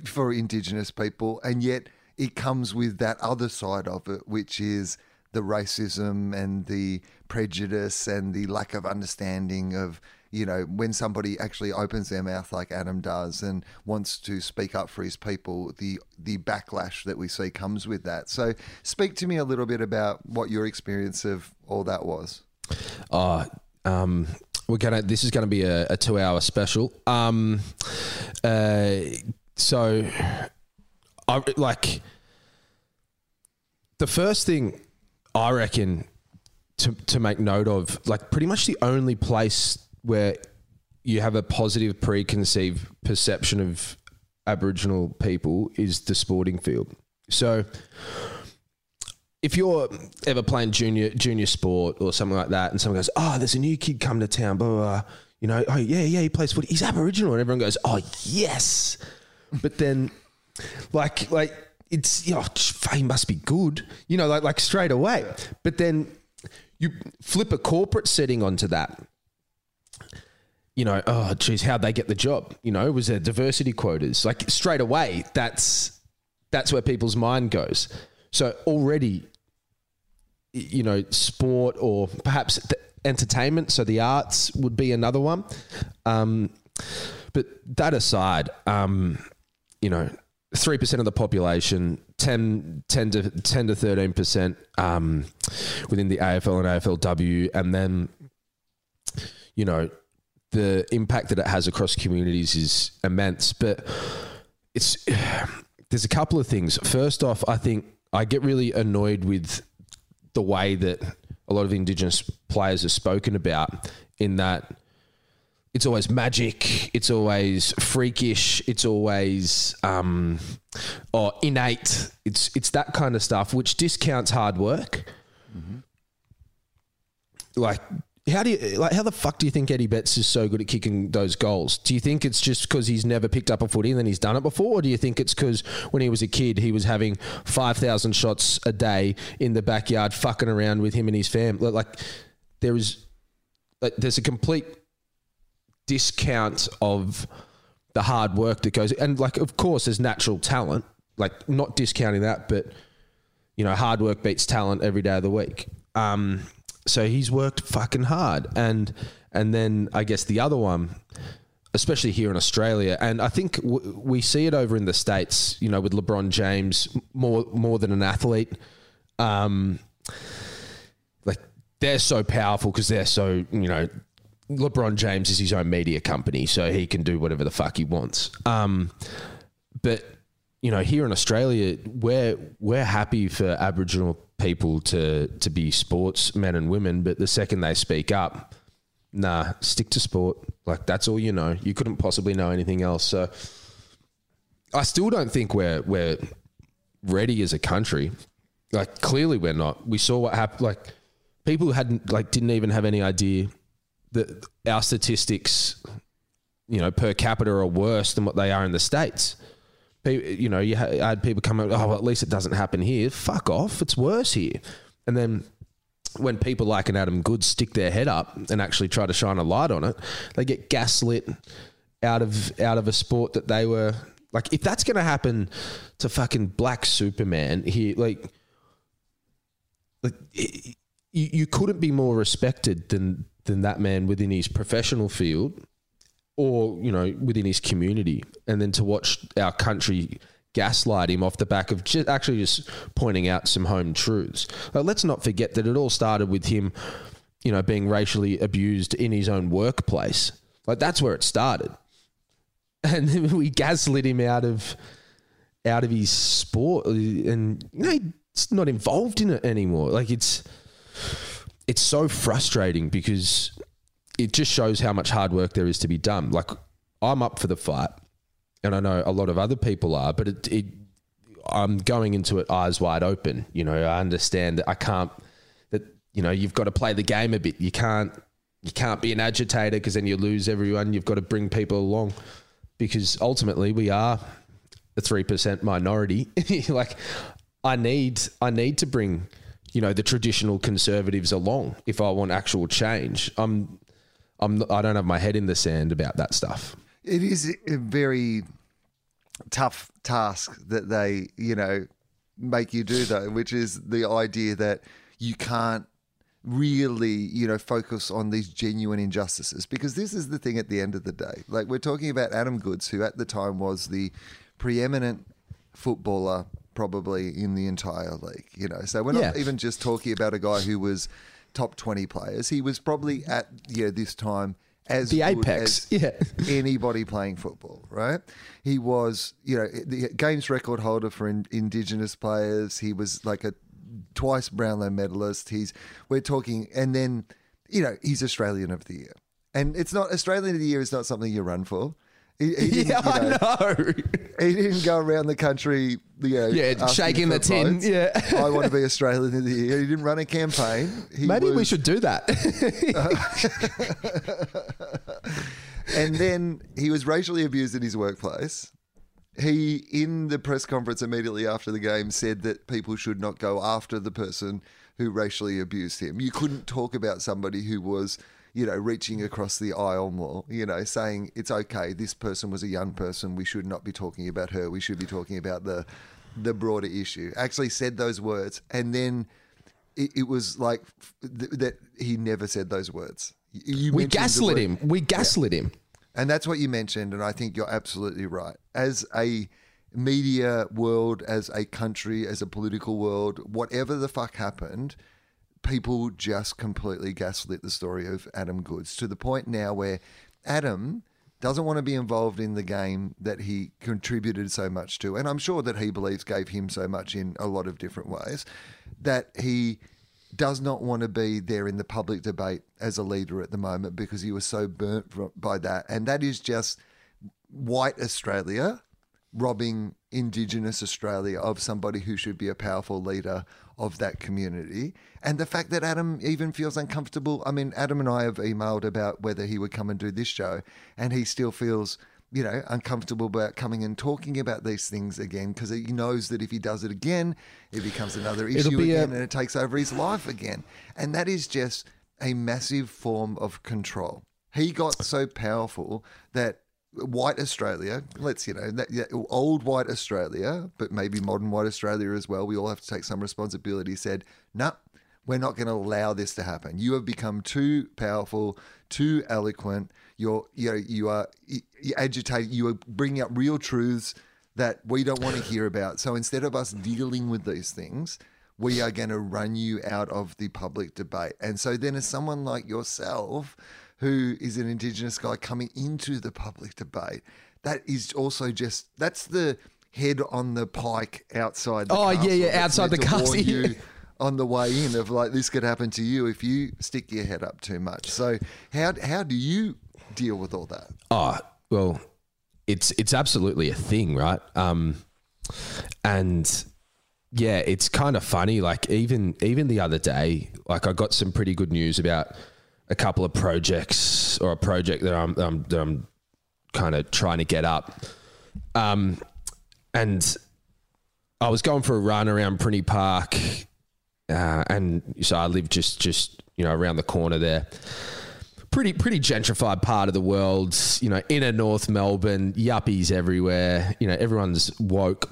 for Indigenous people, and yet it comes with that other side of it, which is the racism and the prejudice and the lack of understanding of you know, when somebody actually opens their mouth like Adam does and wants to speak up for his people, the the backlash that we see comes with that. So, speak to me a little bit about what your experience of all that was. Uh, um, we're gonna. This is gonna be a, a two-hour special. Um, uh, so, I like the first thing I reckon to to make note of, like pretty much the only place where you have a positive preconceived perception of Aboriginal people is the sporting field. So if you're ever playing junior junior sport or something like that, and someone goes, "Oh, there's a new kid come to town," blah, blah, blah. you know, oh yeah, yeah, he plays footy. He's Aboriginal, and everyone goes, "Oh yes," but then, like, like it's you know, he must be good, you know, like like straight away. But then you flip a corporate setting onto that. You know, oh geez, how'd they get the job? You know, was there diversity quotas? Like straight away, that's that's where people's mind goes. So already you know, sport or perhaps entertainment. So the arts would be another one. Um, but that aside, um, you know, 3% of the population, 10, 10 to 10 to 13% um, within the AFL and AFLW. And then, you know, the impact that it has across communities is immense. But it's, there's a couple of things. First off, I think I get really annoyed with the way that a lot of Indigenous players are spoken about, in that it's always magic, it's always freakish, it's always um, or innate. It's it's that kind of stuff which discounts hard work. Mm-hmm. Like how do you like? How the fuck do you think Eddie Betts is so good at kicking those goals? Do you think it's just because he's never picked up a footy and then he's done it before, or do you think it's because when he was a kid he was having five thousand shots a day in the backyard, fucking around with him and his family? Like there is, like, there's a complete discount of the hard work that goes, and like of course there's natural talent, like not discounting that, but you know hard work beats talent every day of the week. Um, so he's worked fucking hard, and and then I guess the other one, especially here in Australia, and I think w- we see it over in the states. You know, with LeBron James more more than an athlete, um, like they're so powerful because they're so you know. LeBron James is his own media company, so he can do whatever the fuck he wants. Um, but you know, here in Australia, we're we're happy for Aboriginal people to to be sports men and women, but the second they speak up, nah, stick to sport. Like that's all you know. You couldn't possibly know anything else. So I still don't think we're we're ready as a country. Like clearly we're not. We saw what happened. Like people hadn't like didn't even have any idea that our statistics, you know, per capita are worse than what they are in the states you know, you had people come out, oh, well, at least it doesn't happen here. Fuck off. It's worse here. And then when people like an Adam Good stick their head up and actually try to shine a light on it, they get gaslit out of out of a sport that they were like. If that's going to happen to fucking Black Superman here, like, like you, you couldn't be more respected than than that man within his professional field or you know within his community, and then to watch our country gaslight him off the back of just actually just pointing out some home truths. Let's not forget that it all started with him, you know, being racially abused in his own workplace. Like that's where it started, and we gaslit him out of out of his sport, and you know he's not involved in it anymore. Like it's it's so frustrating because it just shows how much hard work there is to be done. Like I'm up for the fight, and I know a lot of other people are, but it, it I'm going into it eyes wide open. You know, I understand that I can't that you know you've got to play the game a bit. You can't you can't be an agitator because then you lose everyone. You've got to bring people along because ultimately we are a three percent minority. like I need I need to bring you know the traditional conservatives along if I want actual change. I'm I'm I don't have my head in the sand about that stuff. It is a very tough task that they, you know, make you do though, which is the idea that you can't really, you know, focus on these genuine injustices because this is the thing at the end of the day. Like we're talking about Adam Goodes who at the time was the preeminent footballer probably in the entire league, you know. So we're not yeah. even just talking about a guy who was top 20 players. He was probably at yeah this time as the apex, yeah. anybody playing football, right? He was, you know, the games record holder for in, Indigenous players. He was like a twice Brownlow medalist. He's we're talking, and then you know he's Australian of the year. And it's not Australian of the Year is not something you run for. He, he didn't, Yeah, you know, I know. he didn't go around the country, you know, Yeah, shaking the tin, votes. yeah. I want to be Australian of the Year. He didn't run a campaign. He Maybe we should do that. And then he was racially abused in his workplace. He, in the press conference immediately after the game, said that people should not go after the person who racially abused him. You couldn't talk about somebody who was, you know, reaching across the aisle more, you know, saying it's okay. This person was a young person. We should not be talking about her. We should be talking about the the broader issue. Actually, said those words, and then it, it was like th- that he never said those words. You we gaslit him. We gaslit him. and that's what you mentioned, and I think you're absolutely right. As a media world, as a country, as a political world, whatever the fuck happened, people just completely gaslit the story of Adam Goodes to the point now where Adam doesn't want to be involved in the game that he contributed so much to, and I'm sure that he believes gave him so much in a lot of different ways, that he does not want to be there in the public debate as a leader at the moment because he was so burnt by that. And that is just white Australia robbing Indigenous Australia of somebody who should be a powerful leader of that community. And the fact that Adam even feels uncomfortable. I mean, Adam and I have emailed about whether he would come and do this show, and he still feels. You know, uncomfortable about coming and talking about these things again because he knows that if he does it again, it becomes another issue be a- again and it takes over his life again. And that is just a massive form of control. He got so powerful that white Australia, let's, you know, that, yeah, old white Australia, but maybe modern white Australia as well, we all have to take some responsibility, said, no, we're not going to allow this to happen. You have become too powerful, too eloquent. You're, you know, you are you you agitate. You are bringing up real truths that we don't want to hear about. So instead of us dealing with these things, we are going to run you out of the public debate. And so then, as someone like yourself, who is an Indigenous guy coming into the public debate, that is also just that's the head on the pike outside. The Oh, yeah, yeah, outside the castle, you on the way in of like this could happen to you if you stick your head up too much. So how how do you deal with all that? Oh well, it's it's absolutely a thing, right? Um, and yeah, it's kind of funny. Like even even the other day, like I got some pretty good news about a couple of projects or a project that I'm I'm, that I'm kind of trying to get up. Um, and I was going for a run around Prinny Park, uh, and so I live just just you know around the corner there pretty pretty gentrified part of the world. You know, inner North Melbourne, yuppies everywhere. You know, everyone's woke.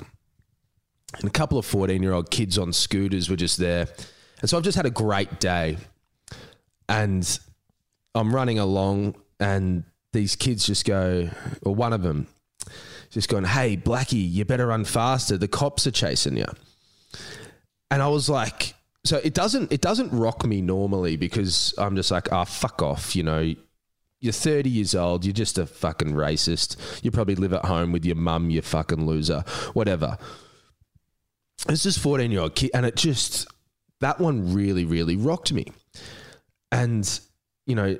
And a couple of fourteen year old kids on scooters were just there, and so I've just had a great day. And I'm running along, and these kids just go, or one of them, just going, "Hey, Blackie, you better run faster. The cops are chasing you." And I was like, so it doesn't it doesn't rock me normally because I'm just like, ah, fuck off, you know. You're 30 years old. You're just a fucking racist. You probably live at home with your mum. You fucking loser. Whatever. It's just 14 year old kid, and it just that one really, really rocked me. And you know,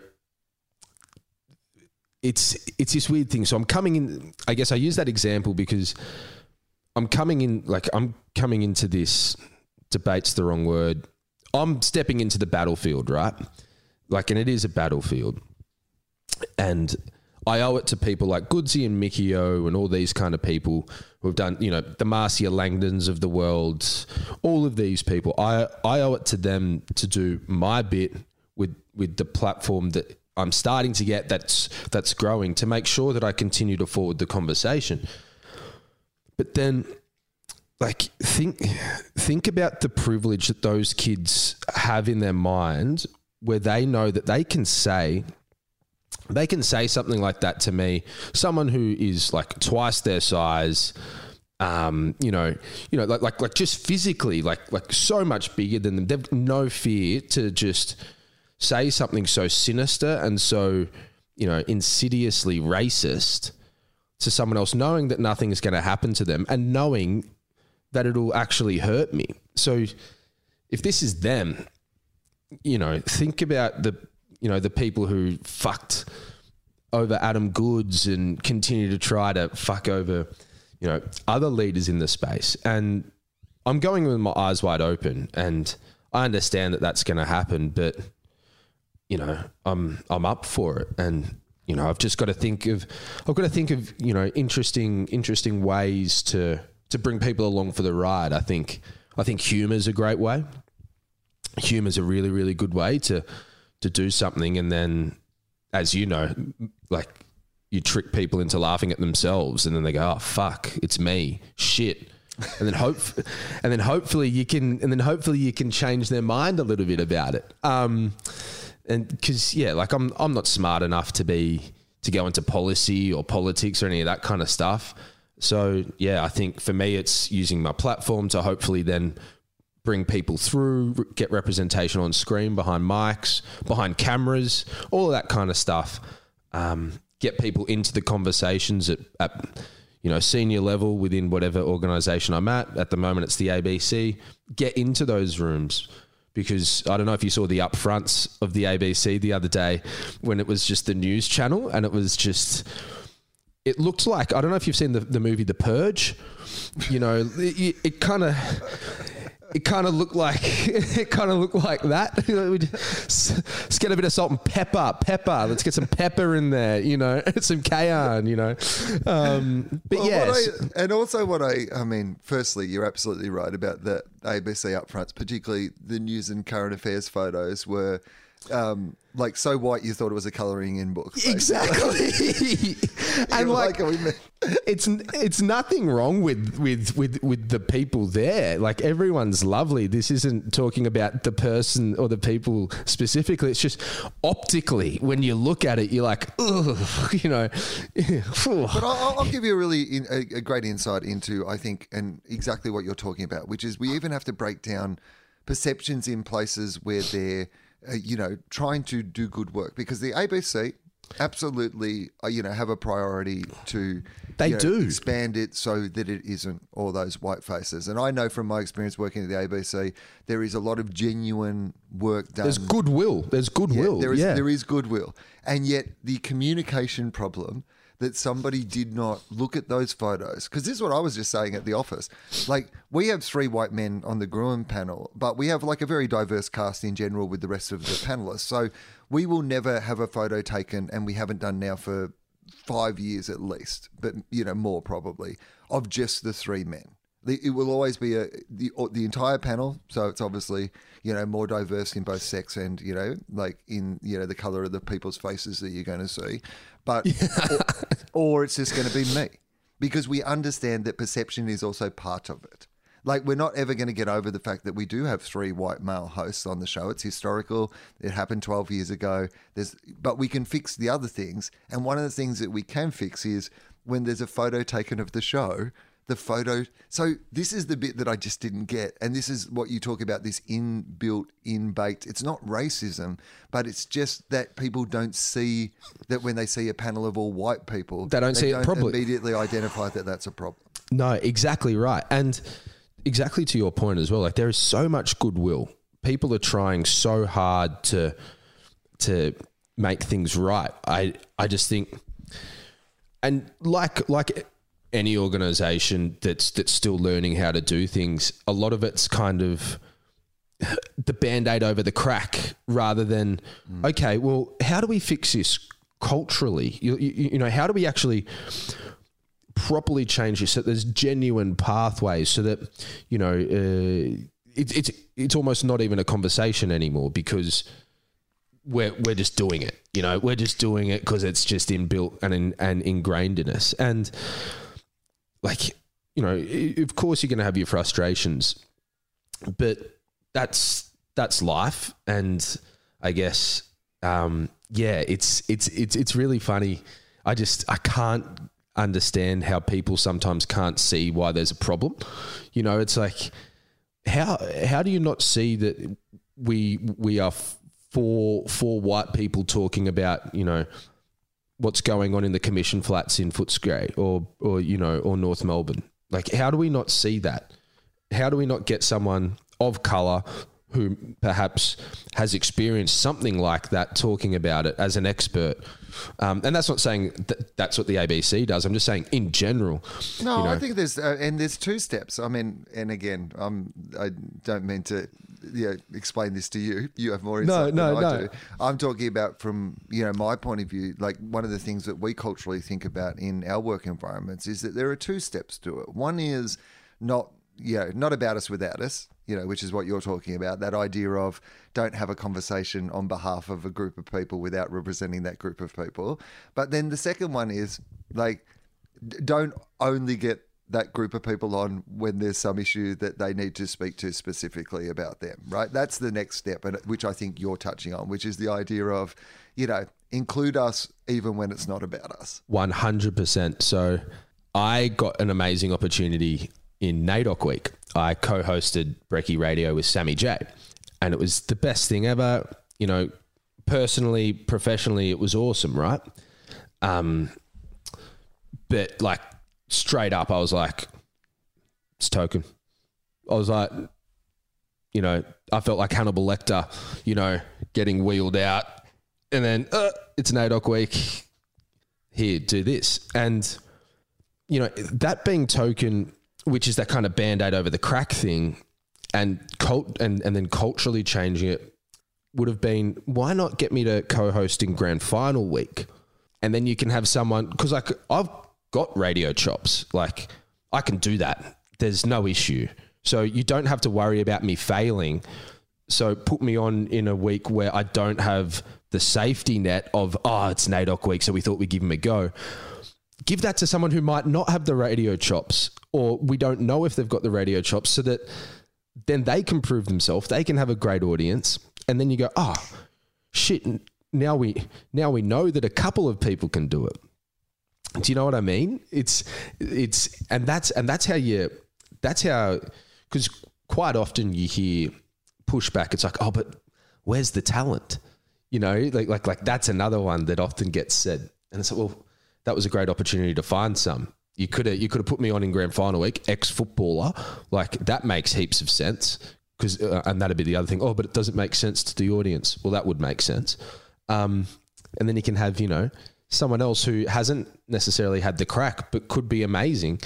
it's it's this weird thing. So I'm coming in. I guess I use that example because I'm coming in like I'm coming into this debate's the wrong word. I'm stepping into the battlefield, right? Like, and it is a battlefield. And I owe it to people like Goodsy and Mickey O and all these kind of people who have done, you know, the Marcia Langtons of the world, all of these people. I, I owe it to them to do my bit with with the platform that I'm starting to get that's that's growing to make sure that I continue to forward the conversation. But then like think think about the privilege that those kids have in their mind where they know that they can say they can say something like that to me someone who is like twice their size um, you know, you know, like, like, like just physically, like, like so much bigger than them. They've no fear to just say something so sinister and so, you know, insidiously racist to someone else, knowing that nothing is going to happen to them and knowing that it'll actually hurt me. So if this is them, you know, think about the you know the people who fucked over Adam Goodes and continue to try to fuck over you know other leaders in the space. And I'm going with my eyes wide open, and I understand that that's going to happen, but you know I'm I'm up for it, and you know I've just got to think of I've got to think of you know interesting interesting ways to to bring people along for the ride. I think I think humor is a great way. Humor is a really really good way to to do something, and then as you know, like you trick people into laughing at themselves, and then they go, "Oh fuck, it's me, shit." and then hope, and then hopefully you can, and then hopefully you can change their mind a little bit about it. Um, and because yeah, like I'm, I'm not smart enough to be to go into policy or politics or any of that kind of stuff. So yeah, I think for me, it's using my platform to hopefully then bring people through, get representation on screen, behind mics, behind cameras, all of that kind of stuff. Um, get people into the conversations at, at you know senior level within whatever organization I'm at. At the moment, it's the ABC. Get into those rooms because I don't know if you saw the upfronts of the ABC the other day when it was just the news channel and it was just it looked like I don't know if you've seen the, the movie The Purge. You know, it, it kind of it kind of looked like it kind of looked like that. Let's get a bit of salt and pepper, pepper. Let's get some pepper in there, you know, some cayenne, you know. Um, but well, yes, I, and also what I, I mean, firstly, you're absolutely right about the ABC upfronts, particularly the news and current affairs photos were um, like so white you thought it was a coloring in book. Basically. Exactly. and like, like it's it's nothing wrong with with with with the people there. Like everyone's lovely. This isn't talking about the person or the people specifically. It's just optically when you look at it, you're like, ugh, you know. but I'll, I'll, give you a really in, a, a great insight into I think and exactly what you're talking about, which is we even have to break down perceptions in places where they're uh, you know, trying to do good work because the ABC absolutely, uh, you know, have a priority to they you know, do expand it so that it isn't all those white faces. And I know from my experience working at the ABC, there is a lot of genuine work done. There's goodwill. There's goodwill. Yeah, there is yeah. there is goodwill, and yet the communication problem that somebody did not look at those photos. Because this is what I was just saying at the office. Like, we have three white men on the Gruen panel, but we have like a very diverse cast in general with the rest of the panelists. So we will never have a photo taken, and we haven't done now for five years at least, but you know, more probably, of just the three men. It will always be a the the entire panel, so it's obviously you know more diverse in both sex and you know like in you know the color of the people's faces that you're going to see but or, or it's just going to be me because we understand that perception is also part of it. Like we're not ever going to get over the fact that we do have three white male hosts on the show. It's historical. It happened 12 years ago. There's but we can fix the other things. And one of the things that we can fix is when there's a photo taken of the show, the photo. So this is the bit that I just didn't get, and this is what you talk about this inbuilt, in baked. It's not racism, but it's just that people don't see that when they see a panel of all white people, they don't they see don't it properly. Immediately identify that that's a problem. No, exactly right, and exactly to your point as well. Like there is so much goodwill. People are trying so hard to to make things right. I I just think, and like like any organization that's that's still learning how to do things, a lot of it's kind of the band-aid over the crack rather than mm. okay, well, how do we fix this culturally? You, you, you know, how do we actually properly change this so there's genuine pathways so that you know uh, it, it's it's almost not even a conversation anymore because we're we're just doing it. You know, we're just doing it because it's just inbuilt and in, and ingrained in us and like you know, of course you're going to have your frustrations, but that's that's life, and I guess um, yeah, it's it's it's it's really funny. I just I can't understand how people sometimes can't see why there's a problem. You know, it's like how how do you not see that we we are four four white people talking about you know what's going on in the commission flats in Footscray or or you know or North Melbourne. Like how do we not see that? How do we not get someone of color who perhaps has experienced something like that talking about it as an expert. Um, and that's not saying that that's what the ABC does. I'm just saying in general. No, you know, I think there's uh, and there's two steps. I mean, and again, I'm I don't mean to yeah explain this to you. You have more insight No, than no, I no. do. I'm talking about from you know my point of view. Like one of the things that we culturally think about in our work environments is that there are two steps to it. One is not you know not about us without us. You know, which is what you're talking about. That idea of don't have a conversation on behalf of a group of people without representing that group of people. But then the second one is like don't only get that group of people on when there's some issue that they need to speak to specifically about them, right? That's the next step, and which I think you're touching on, which is the idea of, you know, include us even when it's not about us. 100%. So I got an amazing opportunity in NAIDOC week. I co hosted Brecky Radio with Sammy J, and it was the best thing ever. You know, personally, professionally, it was awesome, right? Um, but like straight up, I was like, it's token. I was like, you know, I felt like Hannibal Lecter, you know, getting wheeled out, and then uh, it's NAIDOC week. Here, do this, and you know that being token, which is that kind of band aid over the crack thing, and cult and and then culturally changing it would have been why not get me to co-host in grand final week, and then you can have someone because like I've got radio chops, like I can do that. There's no issue, so you don't have to worry about me failing. So put me on in a week where I don't have the safety net of oh it's NAIDOC week, so we thought we'd give him a go give that to someone who might not have the radio chops or we don't know if they've got the radio chops so that then they can prove themselves they can have a great audience and then you go oh shit now we now we know that a couple of people can do it. Do you know what i mean? It's it's and that's and that's how you that's how because quite often you hear pushback. It's like oh but where's the talent? You know like like like that's another one that often gets said. And it's like well that was a great opportunity to find some. You could have you could have put me on in grand final week, ex footballer, like that makes heaps of sense because uh, and that'd be the other thing. Oh, but it doesn't make sense to the audience. Well, that would make sense. Um, and then you can have you know someone else who hasn't necessarily had the crack but could be amazing.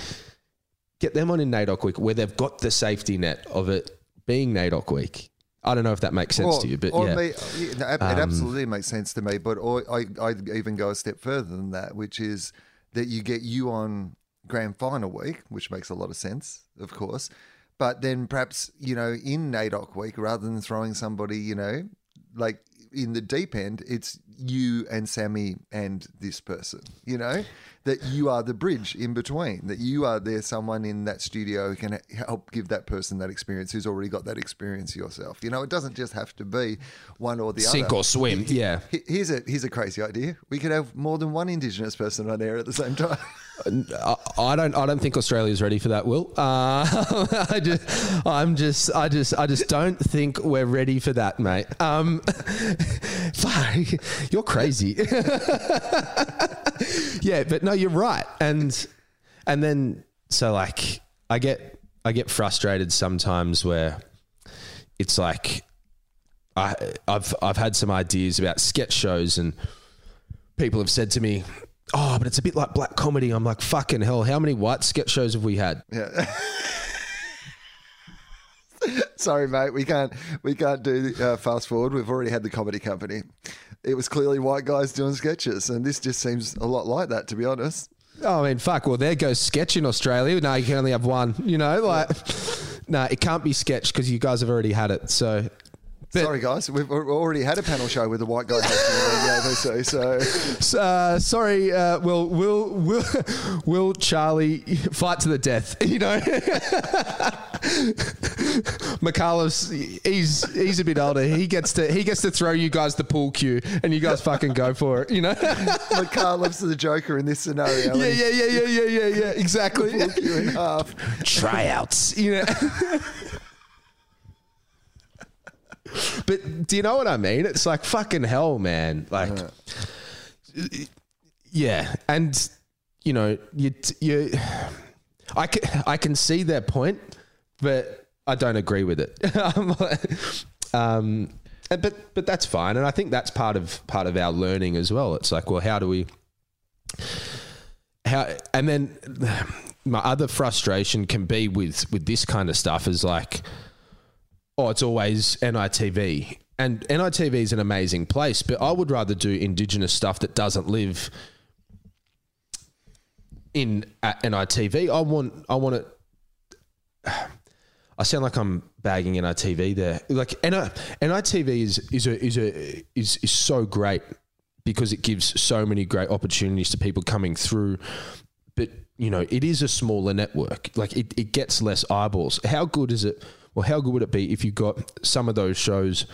Get them on in NAIDOC week where they've got the safety net of it being NAIDOC week. I don't know if that makes sense to you, but yeah. me- it Um, absolutely makes sense to me. But or, I, I even go a step further than that, which is that you get you on grand final week, which makes a lot of sense, of course. But then perhaps you know in NAIDOC week, rather than throwing somebody, you know, like in the deep end, it's you and Sammy and this person. You know that you are the bridge in between. That you are there, someone in that studio who can help give that person that experience who's already got that experience yourself. You know, it doesn't just have to be one or the Sink other. Sink or swim, yeah. He- Here's a here's a crazy idea. We could have more than one Indigenous person on air at the same time. I, I don't. I don't think Australia's ready for that. Will uh, I just? I'm just. I just. I just don't think we're ready for that, mate. Um, fuck, you're crazy. yeah, but no, you're right. And and then so like I get I get frustrated sometimes where it's like I I've I've had some ideas about sketch shows and people have said to me, "Oh, but it's a bit like black comedy." I'm like, "Fucking hell! How many white sketch shows have we had?" Yeah. Sorry, mate. We can't we can't do uh, fast forward. We've already had the comedy company. It was clearly white guys doing sketches, and this just seems a lot like that, to be honest. Oh, I mean, fuck. Well, there goes sketch in Australia. No, you can only have one. You know, like, no, it can't be sketch because you guys have already had it. So, But- Sorry, guys. We've already had a panel show with a white guy hosting the ABC, so uh, sorry, uh, will will will will Charlie fight to the death? You know, Micallef, he's he's a bit older. He gets to he gets to throw you guys the pool cue, and you guys fucking go for it. You know? Micallef's the Joker in this scenario. yeah, yeah, yeah, yeah, yeah, yeah, yeah. Exactly. Fuck you in half. Tryouts. You know. But do you know what I mean? It's like fucking hell, man. Like, yeah, and you know, you you, I can I can see their point, but I don't agree with it. Um, but but that's fine, and I think that's part of part of our learning as well. It's like, well, how do we? How and then my other frustration can be with with this kind of stuff is like, oh, it's always NITV, and NITV is an amazing place, but I would rather do Indigenous stuff that doesn't live in at NITV. I want I want it. I sound like I'm bagging NITV there. Like NI, NITV is is a, is a is is so great because it gives so many great opportunities to people coming through. But you know, it is a smaller network. Like it, it gets less eyeballs. How good is it? Well, how good would it be if you got some of those shows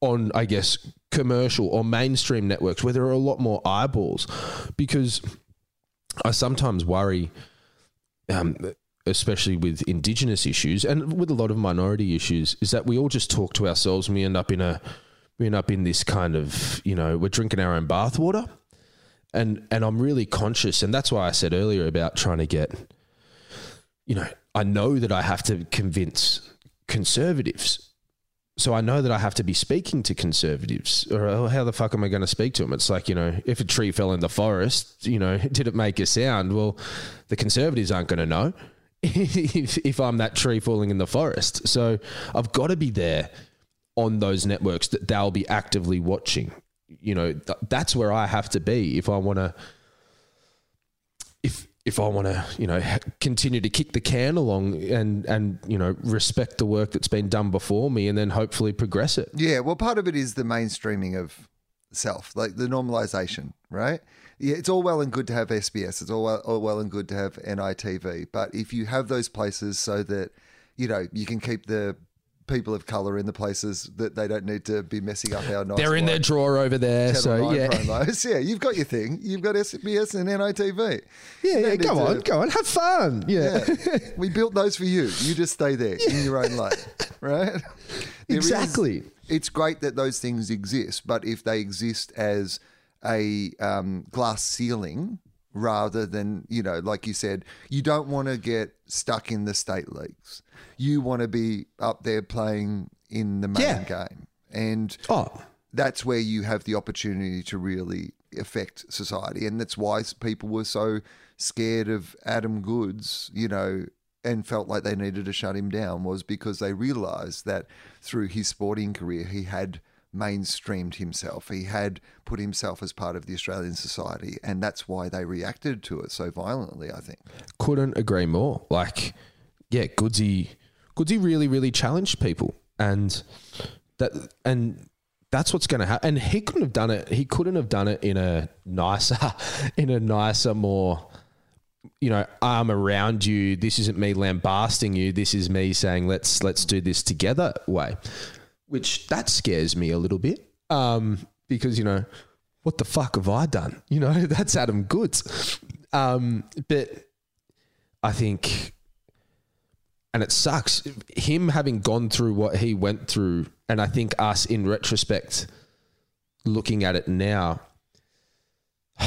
on, I guess, commercial or mainstream networks where there are a lot more eyeballs? Because I sometimes worry. Um, especially with indigenous issues and with a lot of minority issues, is that we all just talk to ourselves and we end up in a we end up in this kind of you know we're drinking our own bathwater, and and I'm really conscious, and that's why I said earlier about trying to get, you know, I know that I have to convince conservatives. So I know that I have to be speaking to conservatives, or oh, how the fuck am I going to speak to them? It's like you know, if a tree fell in the forest, you know, did it make a sound? Well, the conservatives aren't going to know if, if I'm that tree falling in the forest. So I've got to be there on those networks that they'll be actively watching. You know, th- that's where I have to be if I want to. If I want to, you know, continue to kick the can along and and you know respect the work that's been done before me, and then hopefully progress it. Yeah, well, part of it is the mainstreaming of self, like the normalization, right? Yeah, it's all well and good to have SBS. It's all well, all well and good to have NITV, but if you have those places so that you know you can keep the people of color in the places that they don't need to be messing up our nice. They're in their drawer over there, so yeah. Promos. Yeah, you've got your thing. You've got SBS and NITV. Yeah, yeah. Go on, to, go on, have fun. Yeah. yeah. we built those for you. You just stay there yeah. in your own lane, right? There exactly. Is, it's great that those things exist, but if they exist as a um, glass ceiling rather than, you know, like you said, you don't want to get stuck in the state leagues. You want to be up there playing in the main yeah. game. And oh. that's where you have the opportunity to really affect society. And that's why people were so scared of Adam Goodes, you know, and felt like they needed to shut him down was because they realized that through his sporting career, he had – mainstreamed himself. He had put himself as part of the Australian society, and that's why they reacted to it so violently. I think. Couldn't agree more. Like, yeah, Goodsy, Goodsy really, really challenged people, and that and that's what's going to happen. And he couldn't have done it. He couldn't have done it in a nicer, in a nicer, more you know, arm around you. This isn't me lambasting you. This is me saying, let's let's do this together way which that scares me a little bit um, because, you know, what the fuck have I done? You know, that's Adam Goodes. Um, but I think, and it sucks, him having gone through what he went through, and I think us in retrospect, looking at it now,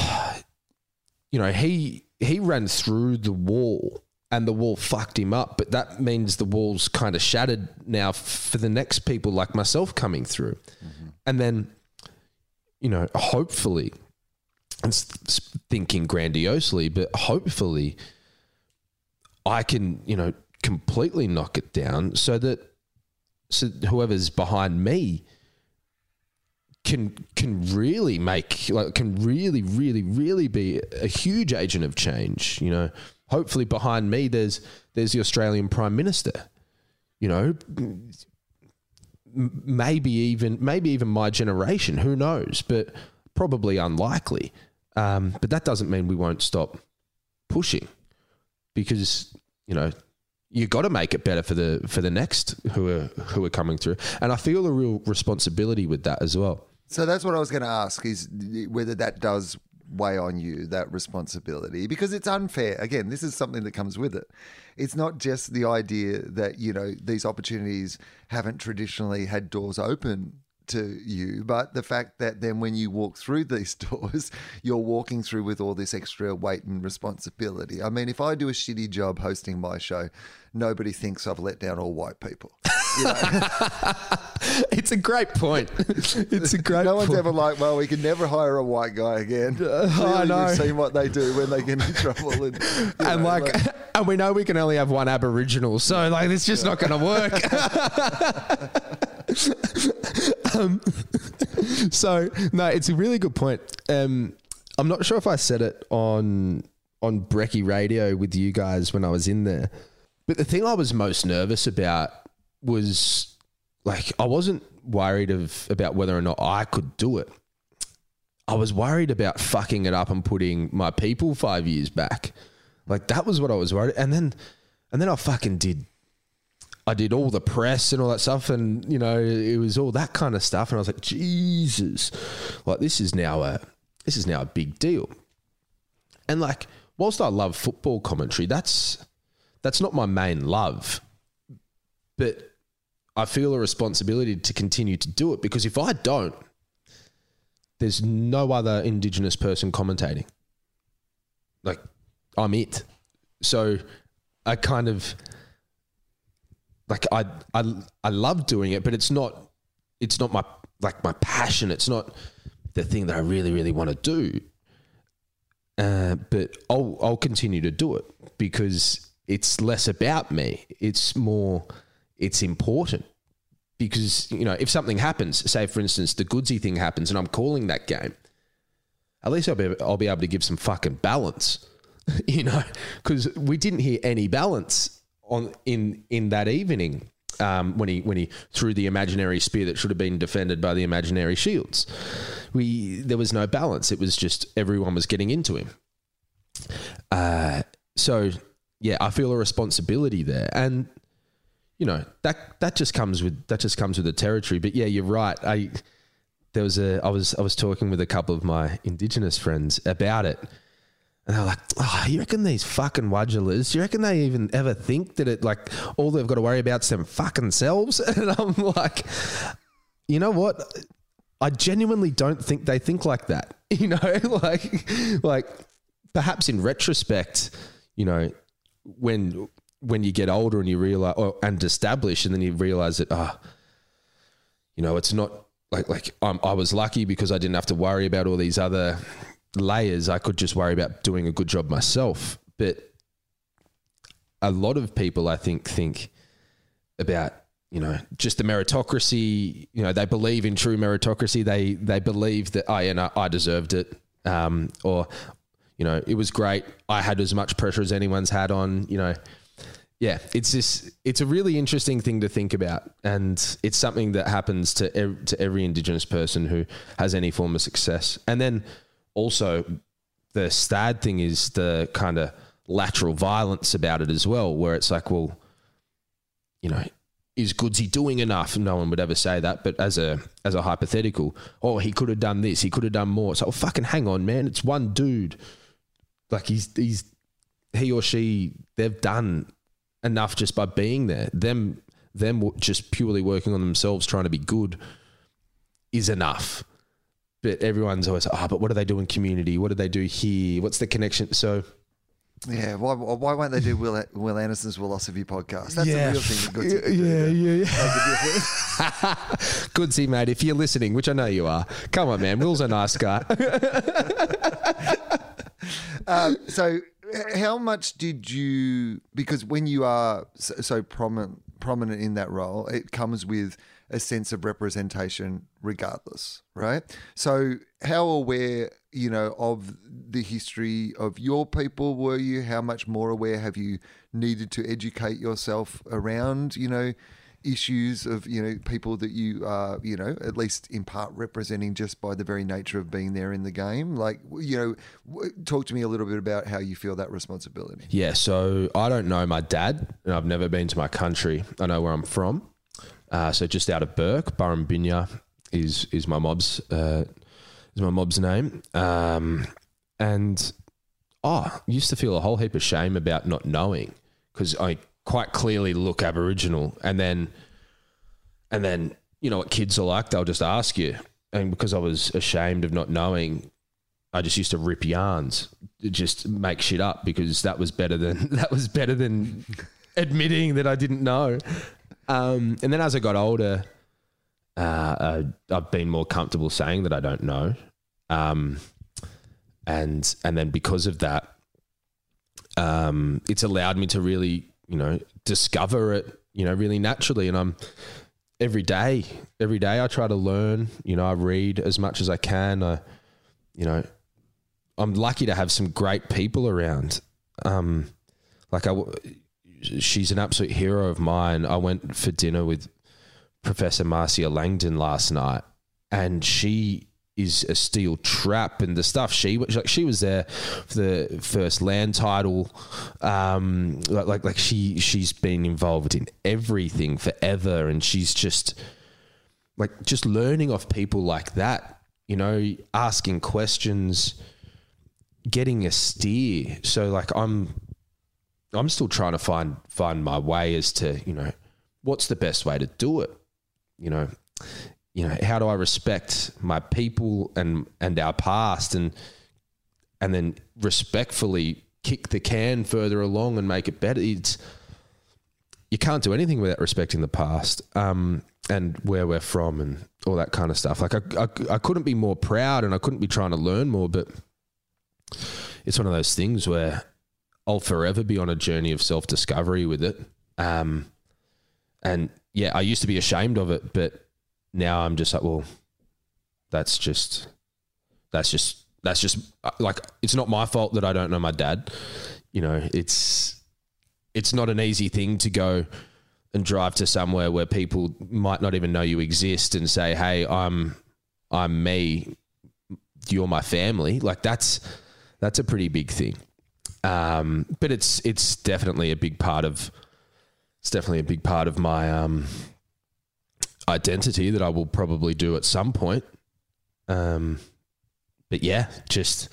you know, he he ran through the wall and the wall fucked him up. But that means the wall's kind of shattered now for the next people like myself coming through. Mm-hmm. And then, you know, hopefully, and thinking grandiosely, but hopefully, I can, you know, completely knock it down so that so whoever's behind me can can really make like can really really really be a huge agent of change you know hopefully behind me there's there's the Australian Prime Minister. You know, maybe even maybe even my generation. Who knows? But probably unlikely. Um, but that doesn't mean we won't stop pushing, because you know you got to make it better for the for the next who are who are coming through. And I feel a real responsibility with that as well. So that's what I was going to ask is whether that does weigh on you that responsibility because it's unfair. Again, this is something that comes with it. It's not just the idea that, you know, these opportunities haven't traditionally had doors open to you, but the fact that then when you walk through these doors, you're walking through with all this extra weight and responsibility. I mean, if I do a shitty job hosting my show, nobody thinks I've let down all white people. You know? it's a great point. It's a great. no one's point. ever like, well, we can never hire a white guy again. Uh, I Clearly, know. We've seen what they do when they get in trouble, and, and know, like, and we know we can only have one Aboriginal, so like, it's just not going to work. Um, so no, it's a really good point. Um, I'm not sure if I said it on on Brecky Radio with you guys when I was in there, but the thing I was most nervous about was like I wasn't worried of about whether or not I could do it. I was worried about fucking it up and putting my people five years back. Like that was what I was worried. And then, and then I fucking did. I did all the press and all that stuff, and you know it was all that kind of stuff. And I was like, Jesus, like this is now a this is now a big deal. And like, whilst I love football commentary, that's that's not my main love. But I feel a responsibility to continue to do it because if I don't, there's no other Indigenous person commentating. Like, I'm it. So I kind of like I I I love doing it, but it's not it's not my like my passion. It's not the thing that I really really want to do. Uh, but I'll I'll continue to do it because it's less about me. It's more it's important because you know if something happens, say for instance the Goodsy thing happens, and I'm calling that game, at least I'll be I'll be able to give some fucking balance, you know, because we didn't hear any balance on in in that evening um, when he when he threw the imaginary spear that should have been defended by the imaginary shields. We there was no balance. It was just everyone was getting into him. Uh, so yeah, I feel a responsibility there, and you know that that just comes with that just comes with the territory. But yeah, you're right. I there was a I was I was talking with a couple of my indigenous friends about it. And they're like, oh, you reckon these fucking Wadjalas, you reckon they even ever think that it, like, all they've got to worry about is them fucking selves? And I'm like, you know what? I genuinely don't think they think like that. You know, like, like perhaps in retrospect, you know, when when you get older and you realize or, and establish, and then you realize that, ah, you know, it's not like like I'm, I was lucky because I didn't have to worry about all these other layers. I could just worry about doing a good job myself. But a lot of people, I think, think about you know just the meritocracy. You know, they believe in true meritocracy. They they believe that I oh, yeah, no, I deserved it, um, or you know, it was great. I had as much pressure as anyone's had on. You know, yeah, it's this. It's a really interesting thing to think about, and it's something that happens to ev- to every Indigenous person who has any form of success. And then also, the sad thing is the kind of lateral violence about it as well, where it's like, well, you know, is Goodsy doing enough? No one would ever say that, but as a as a hypothetical, oh, he could have done this, he could have done more. So, well, fucking hang on, man, it's one dude. Like he's he's he or she they've done enough just by being there. Them them just purely working on themselves, trying to be good, is enough. But everyone's always, oh, but what do they do in community? What do they do here? What's the connection? So Yeah, why, why won't they do Wil, Wil Anderson's Wilosophy podcast? That's yeah, the real thing. Yeah, Goodsy could do yeah, yeah, a yeah. Goodsy, mate. If you're listening, which I know you are, come on, man. Wil's a nice guy. Um, so, how much did you? Because when you are so, so prominent, prominent in that role, it comes with a sense of representation, regardless, right? So, how aware, you know, of the history of your people were you? How much more aware have you needed to educate yourself around, you know? issues of you know people that you are you know at least in part representing just by the very nature of being there in the game like you know talk to me a little bit about how you feel that responsibility Yeah, so I don't know my dad, and I've never been to my country. I know where I'm from. Uh, so just out of Bourke, Burrumbinya is is my mob's uh, is my mob's name. Um, and oh, I used to feel a whole heap of shame about not knowing because I quite clearly look Aboriginal, and then and then you know what kids are like; they'll just ask you, and because I was ashamed of not knowing, I just used to rip yarns, just make shit up because that was better than that was better than admitting that I didn't know. Um, and then as I got older, uh, I've been more comfortable saying that I don't know. Um, and and then because of that, um, it's allowed me to really, you know, discover it, you know, really naturally. And I'm every day, every day I try to learn. You know, I read as much as I can. I, you know, I'm lucky to have some great people around. Um, like I, she's an absolute hero of mine. I went for dinner with Professor Marcia Langton last night, and she is a steel trap and the stuff. She like she was there for the first land title. Um like, like like she she's been involved in everything forever and she's just like just learning off people like that you know asking questions getting a steer. So like i'm i'm still trying to find find my way as to you know what's the best way to do it? You know you know how do i respect my people and and our past and and then respectfully kick the can further along and make it better? It's you can't do anything without respecting the past um, and where we're from and all that kind of stuff. Like I, I, I couldn't be more proud and i couldn't be trying to learn more but it's one of those things where i'll forever be on a journey of self-discovery with it um, and yeah i used to be ashamed of it but now I'm just like, well, that's just, that's just, that's just uh, like, it's not my fault that I don't know my dad. You know, it's, it's not an easy thing to go and drive to somewhere where people might not even know you exist and say, hey, I'm, I'm me, you're my family. Like that's, that's a pretty big thing. Um, but it's, it's definitely a big part of, it's definitely a big part of my, um, identity that I will probably do at some point. Um, but yeah, just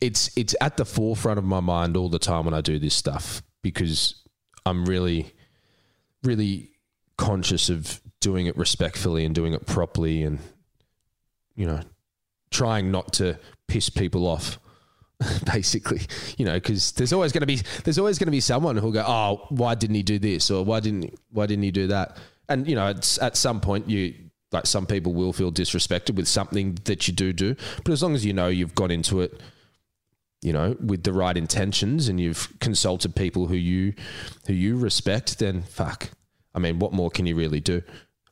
it's it's at the forefront of my mind all the time when I do this stuff because I'm really, really conscious of doing it respectfully and doing it properly, and you know, trying not to piss people off. basically, you know, because there's always going to be there's always going to be someone who'll go, oh, why didn't he do this or why didn't why didn't he do that? and you know, at some point you like some people will feel disrespected with something that you do do, but as long as you know you've got into it, you know, with the right intentions and you've consulted people who you who you respect, then fuck. I mean, what more can you really do?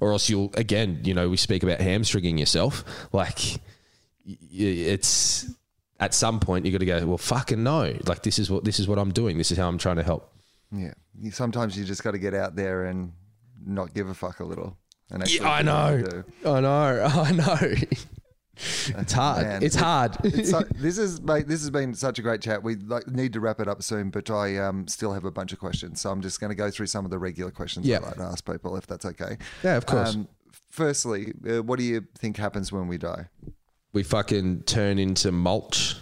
Or else you'll again, you know, we speak about hamstringing yourself. Like it's at some point you got to go, well, fucking no. Like this is what this is what I'm doing. This is how I'm trying to help. Yeah. Sometimes you just got to get out there and not give a fuck a little. And yeah, I know. I know. I know. It's hard. Man, it's hard. It's so, this is mate. This has been such a great chat. We like, need to wrap it up soon, but I um, still have a bunch of questions, so I'm just going to go through some of the regular questions yep. I like to ask people, if that's okay. Yeah, of course. Um, firstly, uh, what do you think happens when we die? We fucking turn into mulch.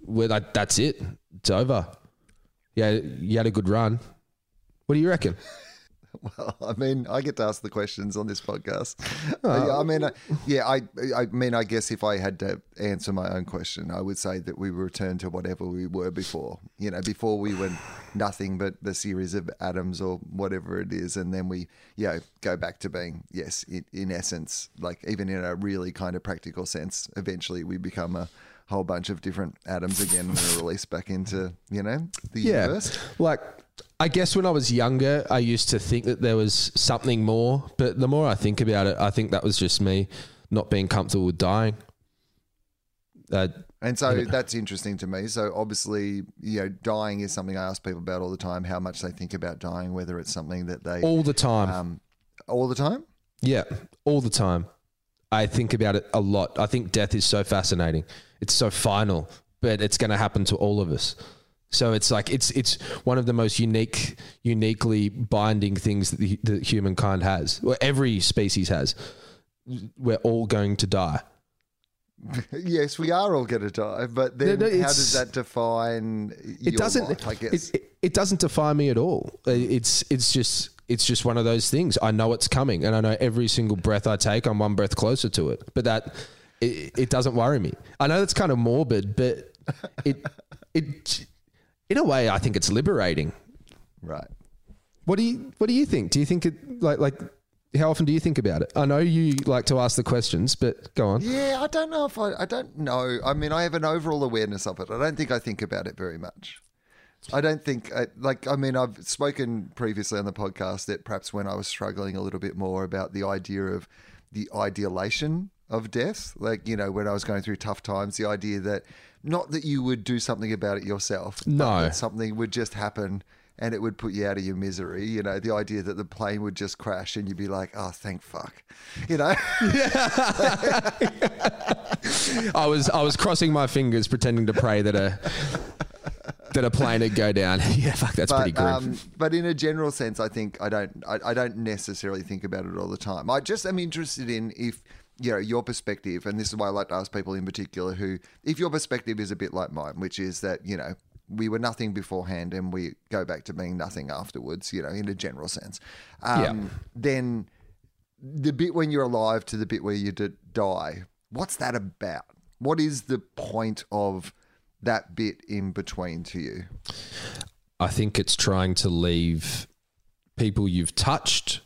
Where that, that's it. It's over. Yeah, you had a good run. What do you reckon? Well, I mean, I get to ask the questions on this podcast. Oh. I mean, I, yeah, I, I mean, I guess if I had to answer my own question, I would say that we return to whatever we were before. You know, before we were nothing but the series of atoms or whatever it is, and then we, you know, go back to being yes, in, in essence, like even in a really kind of practical sense. Eventually, we become a whole bunch of different atoms again and are released back into you know the yeah. universe. Like I guess when I was younger, I used to think that there was something more, but the more I think about it, I think that was just me not being comfortable with dying. Uh, and so that's interesting to me. So obviously, you know, dying is something I ask people about all the time. How much they think about dying, whether it's something that they all the time, um, all the time. Yeah, all the time. I think about it a lot. I think death is so fascinating. It's so final, but it's going to happen to all of us. So it's like it's it's one of the most unique, uniquely binding things that the, that humankind has, or every species has. We're all going to die. yes, we are all going to die, but then no, no, how does that define? It doesn't. Life, I guess it, it, doesn't define me at all. It's it's just it's just one of those things. I know it's coming, and I know every single breath I take, I'm one breath closer to it. But that it, it doesn't worry me. I know that's kind of morbid, but it it in a way, I think it's liberating. Right. What do you What do you think? Do you think it like like how often do you think about it? I know you like to ask the questions, but go on. Yeah, I don't know if I. I don't know. I mean, I have an overall awareness of it. I don't think I think about it very much. I don't think, I, like, I mean, I've spoken previously on the podcast that perhaps when I was struggling a little bit more about the idea of the idealization of death, like, you know, when I was going through tough times, the idea that not that you would do something about it yourself, but No. that something would just happen and it would put you out of your misery. You know, the idea that the plane would just crash and you'd be like, oh, thank fuck. You know? I was I was crossing my fingers, pretending to pray that a that a plane would go down. yeah, fuck, that's pretty but, grim. um, but in a general sense, I think I don't I, I don't necessarily think about it all the time. I just am interested in if you know your perspective, and this is why I like to ask people in particular who, if your perspective is a bit like mine, which is that you know we were nothing beforehand and we go back to being nothing afterwards, you know, in a general sense, um, Yeah. then the bit when you're alive to the bit where you d- die, what's that about? What is the point of that bit in between to you? I think it's trying to leave people you've touched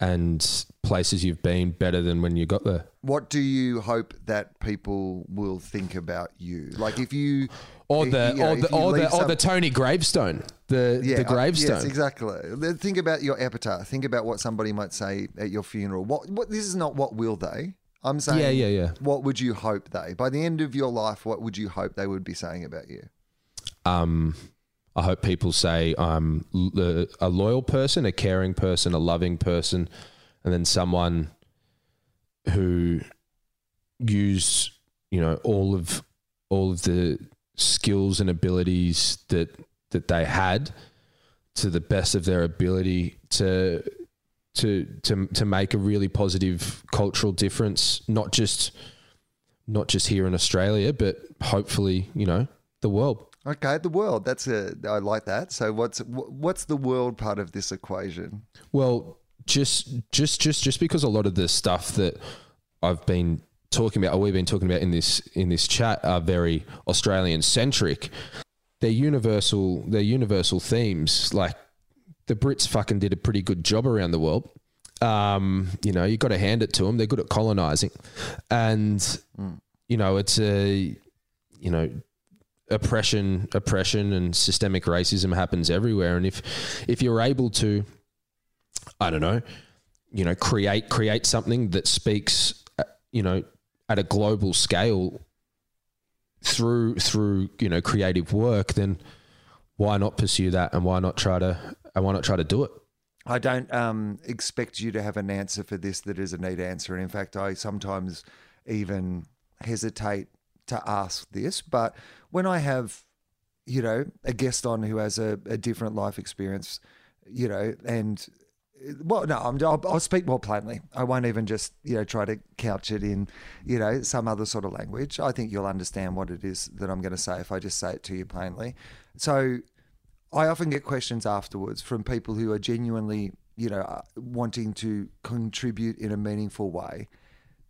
and places you've been better than when you got there. what do you hope that people will think about you? Like if you Or the you know, or the or the, or the Tony gravestone. The the uh, gravestone. Yes, exactly. Think about your epitaph. Think about what somebody might say at your funeral. What what this is not what will they? I'm saying Yeah, yeah, yeah. What would you hope they? By the end of your life, what would you hope they would be saying about you? um, I hope people say I'm a loyal person, a caring person, a loving person, and then someone who use you know all of all of the skills and abilities that that they had to the best of their ability to to to to make a really positive cultural difference, not just not just here in Australia, but hopefully you know the world. Okay, the world. That's a. I like that. So what's what's the world part of this equation? Well, just just just just because a lot of the stuff that I've been talking about, or we've been talking about in this in this chat, are very Australian centric. They're universal. They're universal themes. Like the Brits fucking did a pretty good job around the world. Um, you know, you got to hand it to them. They're good at colonizing, and you know, it's a you know oppression oppression and systemic racism happens everywhere and if if you're able to I don't know, you know, create create something that speaks, uh, you know, at a global scale through through you know creative work, then why not pursue that and why not try to and why not try to do it? I don't um, expect you to have an answer for this that is a neat answer. And in fact, I sometimes even hesitate to ask this. But when I have, you know, a guest on who has a, a different life experience, you know, and well, no, I'm, I'll, I'll speak more plainly. I won't even just, you know, try to couch it in, you know, some other sort of language. I think you'll understand what it is that I'm going to say if I just say it to you plainly. So I often get questions afterwards from people who are genuinely, you know, uh, wanting to contribute in a meaningful way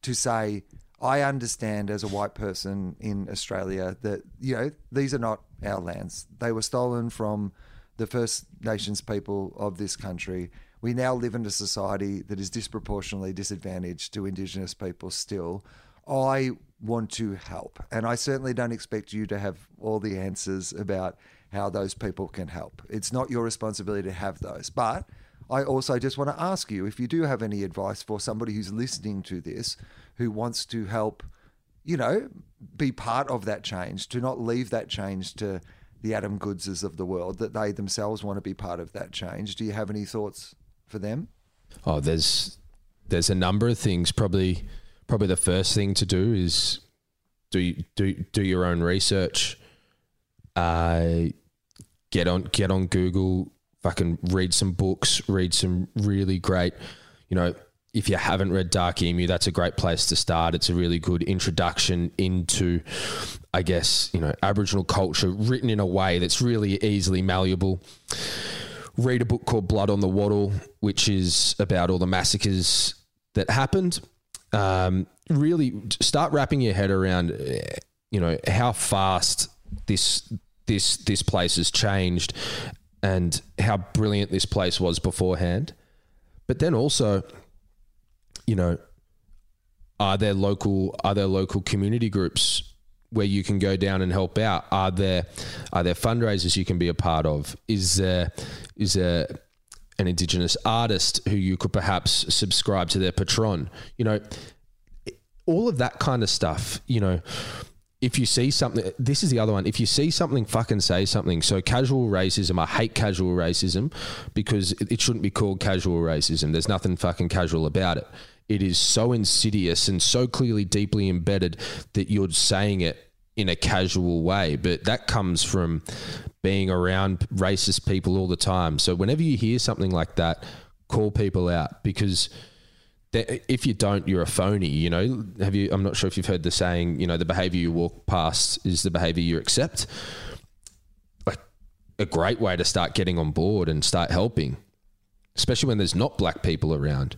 to say, I understand as a white person in Australia that, you know, these are not our lands. They were stolen from the First Nations people of this country. We now live in a society that is disproportionately disadvantaged to Indigenous people still. I want to help. And I certainly don't expect you to have all the answers about how those people can help. It's not your responsibility to have those. But I also just want to ask you if you do have any advice for somebody who's listening to this who wants to help, you know, be part of that change, to not leave that change to the Adam Goodses of the world, that they themselves want to be part of that change. Do you have any thoughts for them? Oh, there's there's a number of things. Probably probably the first thing to do is do do do your own research. Uh, get on get on Google. Fucking read some books. Read some really great. You know, if you haven't read Dark Emu, that's a great place to start. It's a really good introduction into, I guess, you know, Aboriginal culture written in a way that's really easily malleable read a book called Blood on the Wattle, which is about all the massacres that happened. Um, really start wrapping your head around, eh, you know, how fast this this this place has changed, and how brilliant this place was beforehand. But then also, you know, are there local are there local community groups where you can go down and help out? Are there are there fundraisers you can be a part of? Is there is there an indigenous artist who you could perhaps subscribe to their Patreon? You know, all of that kind of stuff. You know, if you see something, this is the other one. If you see something, fucking say something. So casual racism, I hate casual racism because it shouldn't be called casual racism. There's nothing fucking casual about it. It is so insidious and so clearly deeply embedded that you're saying it in a casual way, but that comes from being around racist people all the time. So whenever you hear something like that, call people out because if you don't, you're a phony. You know, have you? I'm not sure if you've heard the saying. You know, the behavior you walk past is the behavior you accept. Like a great way to start getting on board and start helping, especially when there's not black people around.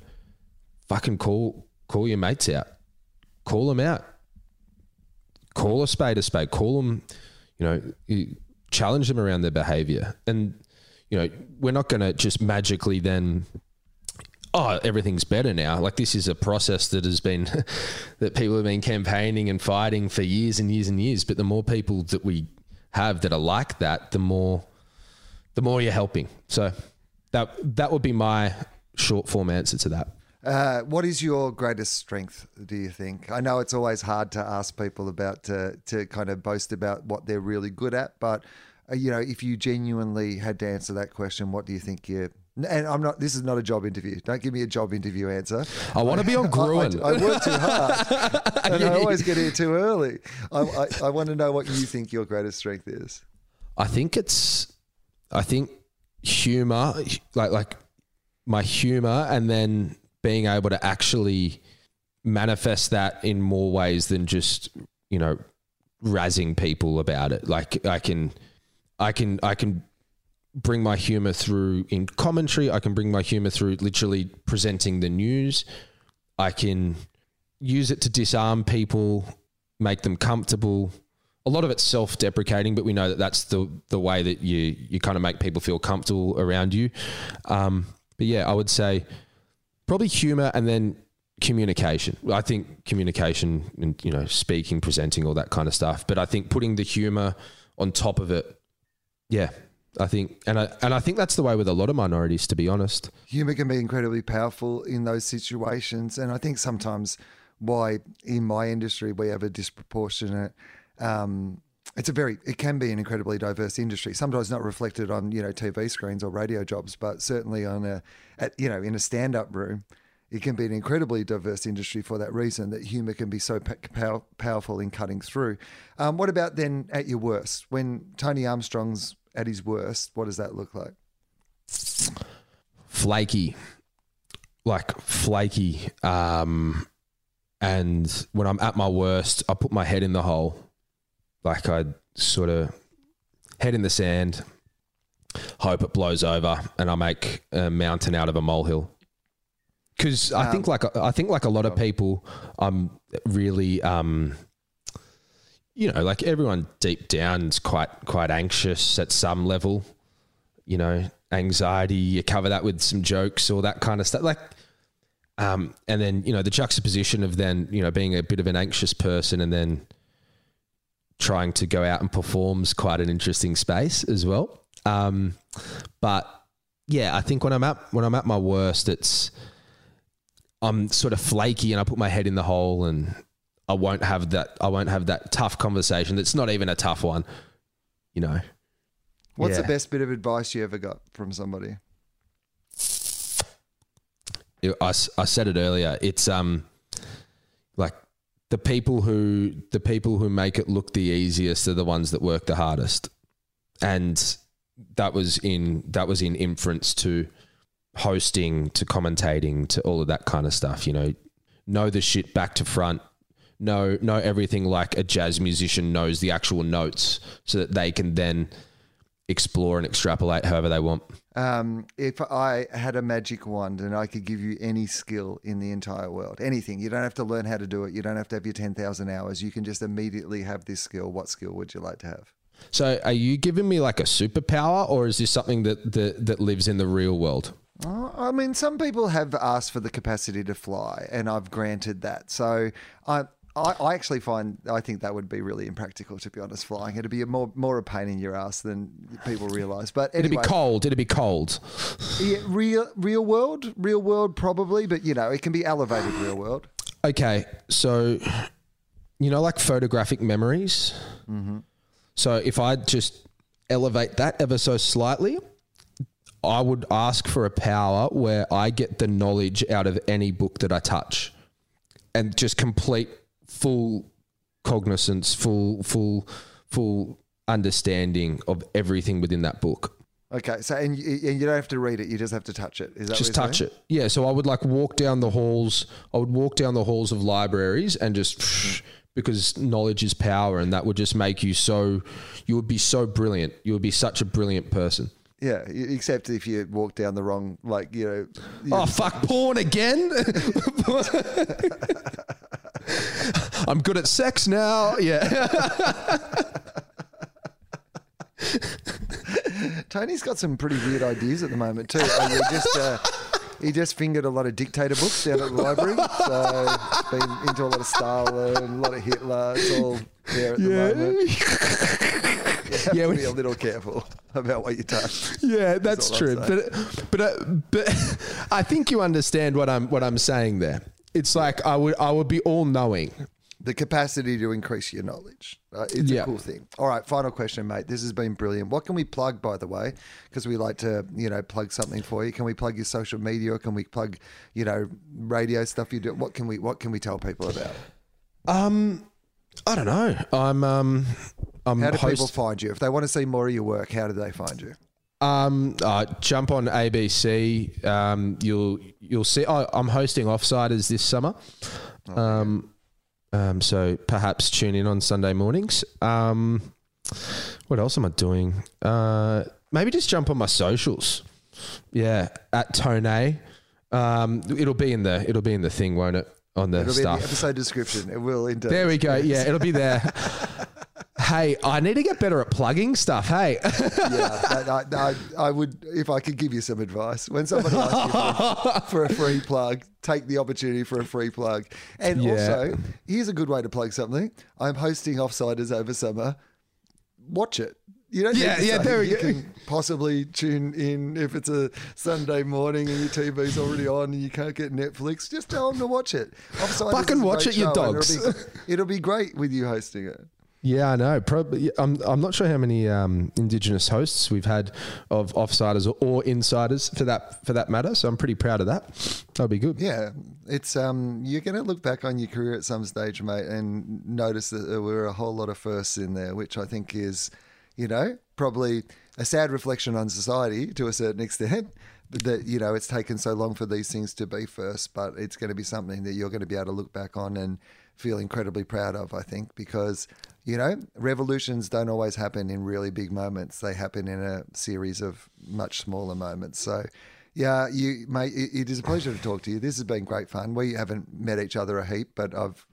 Fucking call call your mates out, call them out call a spade a spade. Call them, you know, challenge them around their behavior. And, you know, we're not going to just magically then, oh, everything's better now. Like this is a process that has been, that people have been campaigning and fighting for years and years and years. But the more people that we have that are like that, the more, the more you're helping. So that, that would be my short form answer to that. Uh, what is your greatest strength, do you think? I know it's always hard to ask people about to, to kind of boast about what they're really good at, but uh, you know, if you genuinely had to answer that question, what do you think you and I'm not. This is not a job interview. Don't give me a job interview answer. I want to be on Gruen. I, I, I, work too hard, and I always get here too early. I, I want to know what you think your greatest strength is. I think it's. I think humor, like like my humor, and then being able to actually manifest that in more ways than just you know razzing people about it. Like i can i can i can bring my humor through in commentary. I can bring my humor through literally presenting the news. I can use it to disarm people make them comfortable. A lot of it's self-deprecating but we know that that's the the way that you you kind of make people feel comfortable around you. Um, but yeah i would say probably humor and then communication. I think communication and you know speaking, presenting, all that kind of stuff. But I think putting the humor on top of it, yeah, I think, and I and I think that's the way with a lot of minorities, to be honest. Humor can be incredibly powerful in those situations, and I think sometimes why in my industry we have a disproportionate. Um, it's a very it can be an incredibly diverse industry. Sometimes not reflected on you know tv screens or radio jobs but certainly on a at, you know in a stand-up room it can be an incredibly diverse industry for that reason that humor can be so pow- powerful in cutting through. Um, what about then at your worst? When tony armstrong's at his worst what does that look like? Flaky. Like flaky. Um, and when i'm at my worst i put my head in the hole like I sort of head in the sand, hope it blows over, and I make a mountain out of a molehill. Because I um, think like I think like a lot of people, I'm really, um, you know, like everyone deep down is quite quite anxious at some level. You know, anxiety. You cover that with some jokes or that kind of stuff. Like, um, and then you know the juxtaposition of then you know being a bit of an anxious person and then trying to go out and perform is quite an interesting space as well. Um, but yeah, I think when I'm at when I'm at my worst, it's I'm sort of flaky and I put my head in the hole and I won't have that I won't have that tough conversation. That's not even a tough one, you know. What's yeah. the best bit of advice you ever got from somebody? I, I said it earlier. It's um the people who the people who make it look the easiest are the ones that work the hardest, and that was in that was in inference to hosting, to commentating, to all of that kind of stuff. You know, know the shit back to front. Know know everything like a jazz musician knows the actual notes, so that they can then explore and extrapolate however they want. Um, if I had a magic wand and I could give you any skill in the entire world, anything, you don't have to learn how to do it. You don't have to have your 10,000 hours. You can just immediately have this skill. What skill would you like to have? So, are you giving me like a superpower, or is this something that that, that lives in the real world? Uh, I mean, some people have asked for the capacity to fly, and I've granted that. So I. I, I actually find I think that would be really impractical to be honest. Flying it'd be a more more a pain in your ass than people realise. But It'd be cold. It'd be cold. yeah, real real world, real world probably, but you know it can be elevated real world. Okay, so you know, like photographic memories. Mm-hmm. So if I just elevate that ever so slightly, I would ask for a power where I get the knowledge out of any book that I touch, and just complete full cognizance, full full full understanding of everything within that book. Okay, so and you, and you don't have to read it; you just have to touch it. Is that just what touch saying? it. Yeah. So I would like walk down the halls. I would walk down the halls of libraries and just because knowledge is power, and that would just make you so. You would be so brilliant. You would be such a brilliant person. Yeah, except if you walk down the wrong, like you know. you- Oh fuck, porn again. I'm good at sex now. Yeah. Tony's got some pretty weird ideas at the moment too. Uh, you just uh, he just fingered a lot of dictator books down at the library, so he's been into a lot of Stalin, a lot of Hitler. It's all there at the moment. You have Yeah, to be a little careful about what you touch. Yeah, that's I'm true. But but uh, but I think you understand what I'm what I'm saying there. It's like I would I would be all knowing. The capacity to increase your knowledge. Uh, it's Yeah. a cool thing. All right, final question, mate. This has been brilliant. What can we plug, by the way? Because we like to, you know, plug something for you. Can we plug your social media? Or can we plug, you know, radio stuff you do? What can we What can we tell people about? Um, I don't know. I'm um, I'm How do host- people find you? If they want to see more of your work, how do they find you? Um, uh, jump on ABC. Um, you'll you'll see. Oh, I'm hosting Offsiders this summer. Um, um, so perhaps tune in on Sunday mornings. Um, what else am I doing? Uh, maybe just jump on my socials. Yeah, at Tone. Um, it'll be in the it'll be in the thing, won't it? On the It'll be in stuff. the episode description. It will indeed. There we go. Yeah, it'll be there. hey, I need to get better at plugging stuff. Hey. yeah, I, I, I, would if I could give you some advice. When somebody asks you for, for a free plug, take the opportunity for a free plug. And Yeah. also, here's a good way to plug something. I'm hosting Offsiders over summer. Watch it. You don't Yeah, yeah, there we you go. can possibly tune in if it's a Sunday morning and your TV's already on and you can't get Netflix. Just tell them to watch it. Offsiders Fucking watch it, you dogs. It'll be, it'll be great with you hosting it. Yeah, I know. Probably, I'm. I'm not sure how many um, Indigenous hosts we've had of offsiders or, or insiders for that for that matter. So I'm pretty proud of that. That'll be good. Yeah, it's um, you're going to look back on your career at some stage, mate, and notice that there were a whole lot of firsts in there, which I think is, you know, probably a sad reflection on society to a certain extent. That you know, it's taken so long for these things to be first, but it's going to be something that you're going to be able to look back on and feel incredibly proud of. I think because you know, revolutions don't always happen in really big moments; they happen in a series of much smaller moments. So. Yeah, you, mate. It, is a pleasure to talk to you. This has been great fun. We haven't met each other a heap, but I've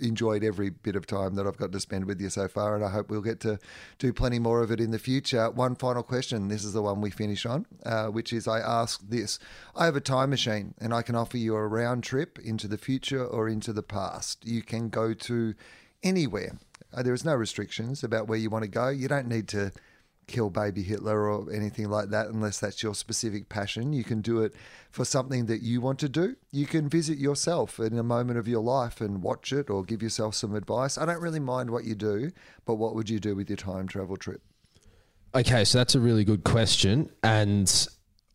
enjoyed every bit of time that I've got to spend with you so far, and I hope we'll get to do plenty more of it in the future. One final question. This is the one we finish on, uh, which is I ask this: I have a time machine, and I can offer you a round trip into the future or into the past. You can go to anywhere. Uh, there is no restrictions about where you want to go. You don't need to kill baby Hitler or anything like that unless that's your specific passion. You can do it for something that you want to do. You can visit yourself in a moment of your life and watch it or give yourself some advice. I don't really mind what you do, but what would you do with your time travel trip? Okay, so that's a really good question, and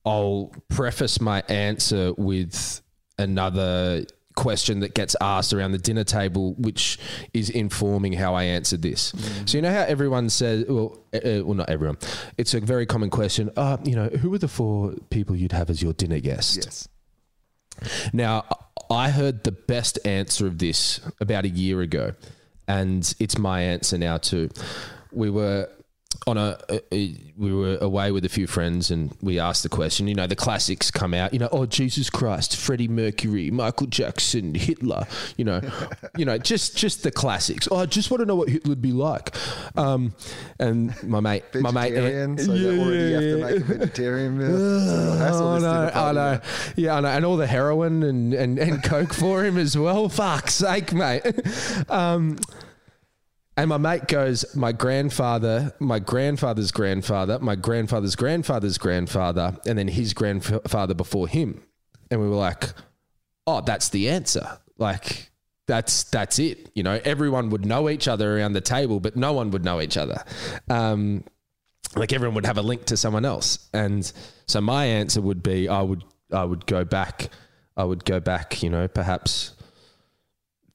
I'll preface my answer with another question that gets asked around the dinner table, which is informing how I answered this. So you know how everyone says, well, uh, uh, well, not everyone. It's a very common question. Uh, you know, who are the four people you'd have as your dinner guest? Yes. Now, I heard the best answer of this about a year ago, and it's my answer now too. We were on a, a, we were away with a few friends and we asked the question you know the classics come out you know oh jesus christ freddie mercury michael jackson hitler you know you know just just the classics oh i just want to know what hitler would be like um, and my mate my mate vegetarian, so yeah, already you have to make a vegetarian meal. oh, no, I know. Yeah, I know. And all the heroin and, and, and coke for him as well. Fuck's sake, mate. Um, and my mate goes, my grandfather, my grandfather's grandfather, my grandfather's grandfather's grandfather, and then his grandfather before him. And we were like, oh, that's the answer. Like, that's that's it. You know, everyone would know each other around the table, but no one would know each other. Um, like everyone would have a link to someone else. And so my answer would be, I would I would go back. I would go back. You know, perhaps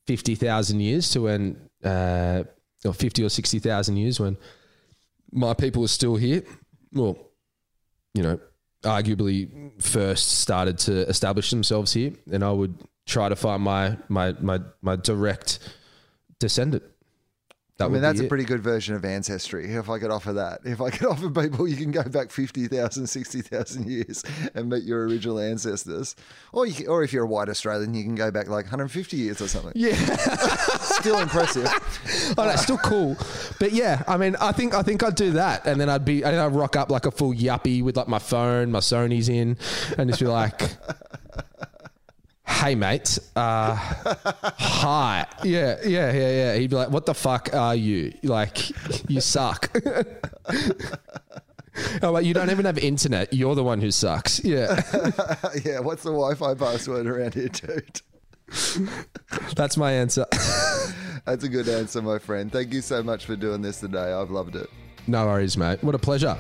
fifty thousand years to when. Uh, or 50 or 60,000 years when my people are still here. Well, you know, arguably first started to establish themselves here. And I would try to find my, my, my, my direct descendant. That I mean, that's a pretty good version of ancestry. If I could offer that, if I could offer people, you can go back 50,000, 60,000 years and meet your original ancestors. Or, you, or if you're a white Australian, you can go back like 150 years or something. Yeah. still impressive. oh, that's still cool. But yeah, I mean, I think I think I'd do that, and then I'd be I'd rock up like a full yuppie with like my phone, my Sony's in, and just be like, hey mate, uh, hi, yeah, yeah, yeah, yeah. He'd be like, what the fuck are you? Like, you suck. Oh, like, you don't even have internet. You're the one who sucks. Yeah. yeah. What's the Wi-Fi password around here, dude? That's my answer. That's a good answer, my friend. Thank you so much for doing this today. I've loved it. No worries, mate. What a pleasure.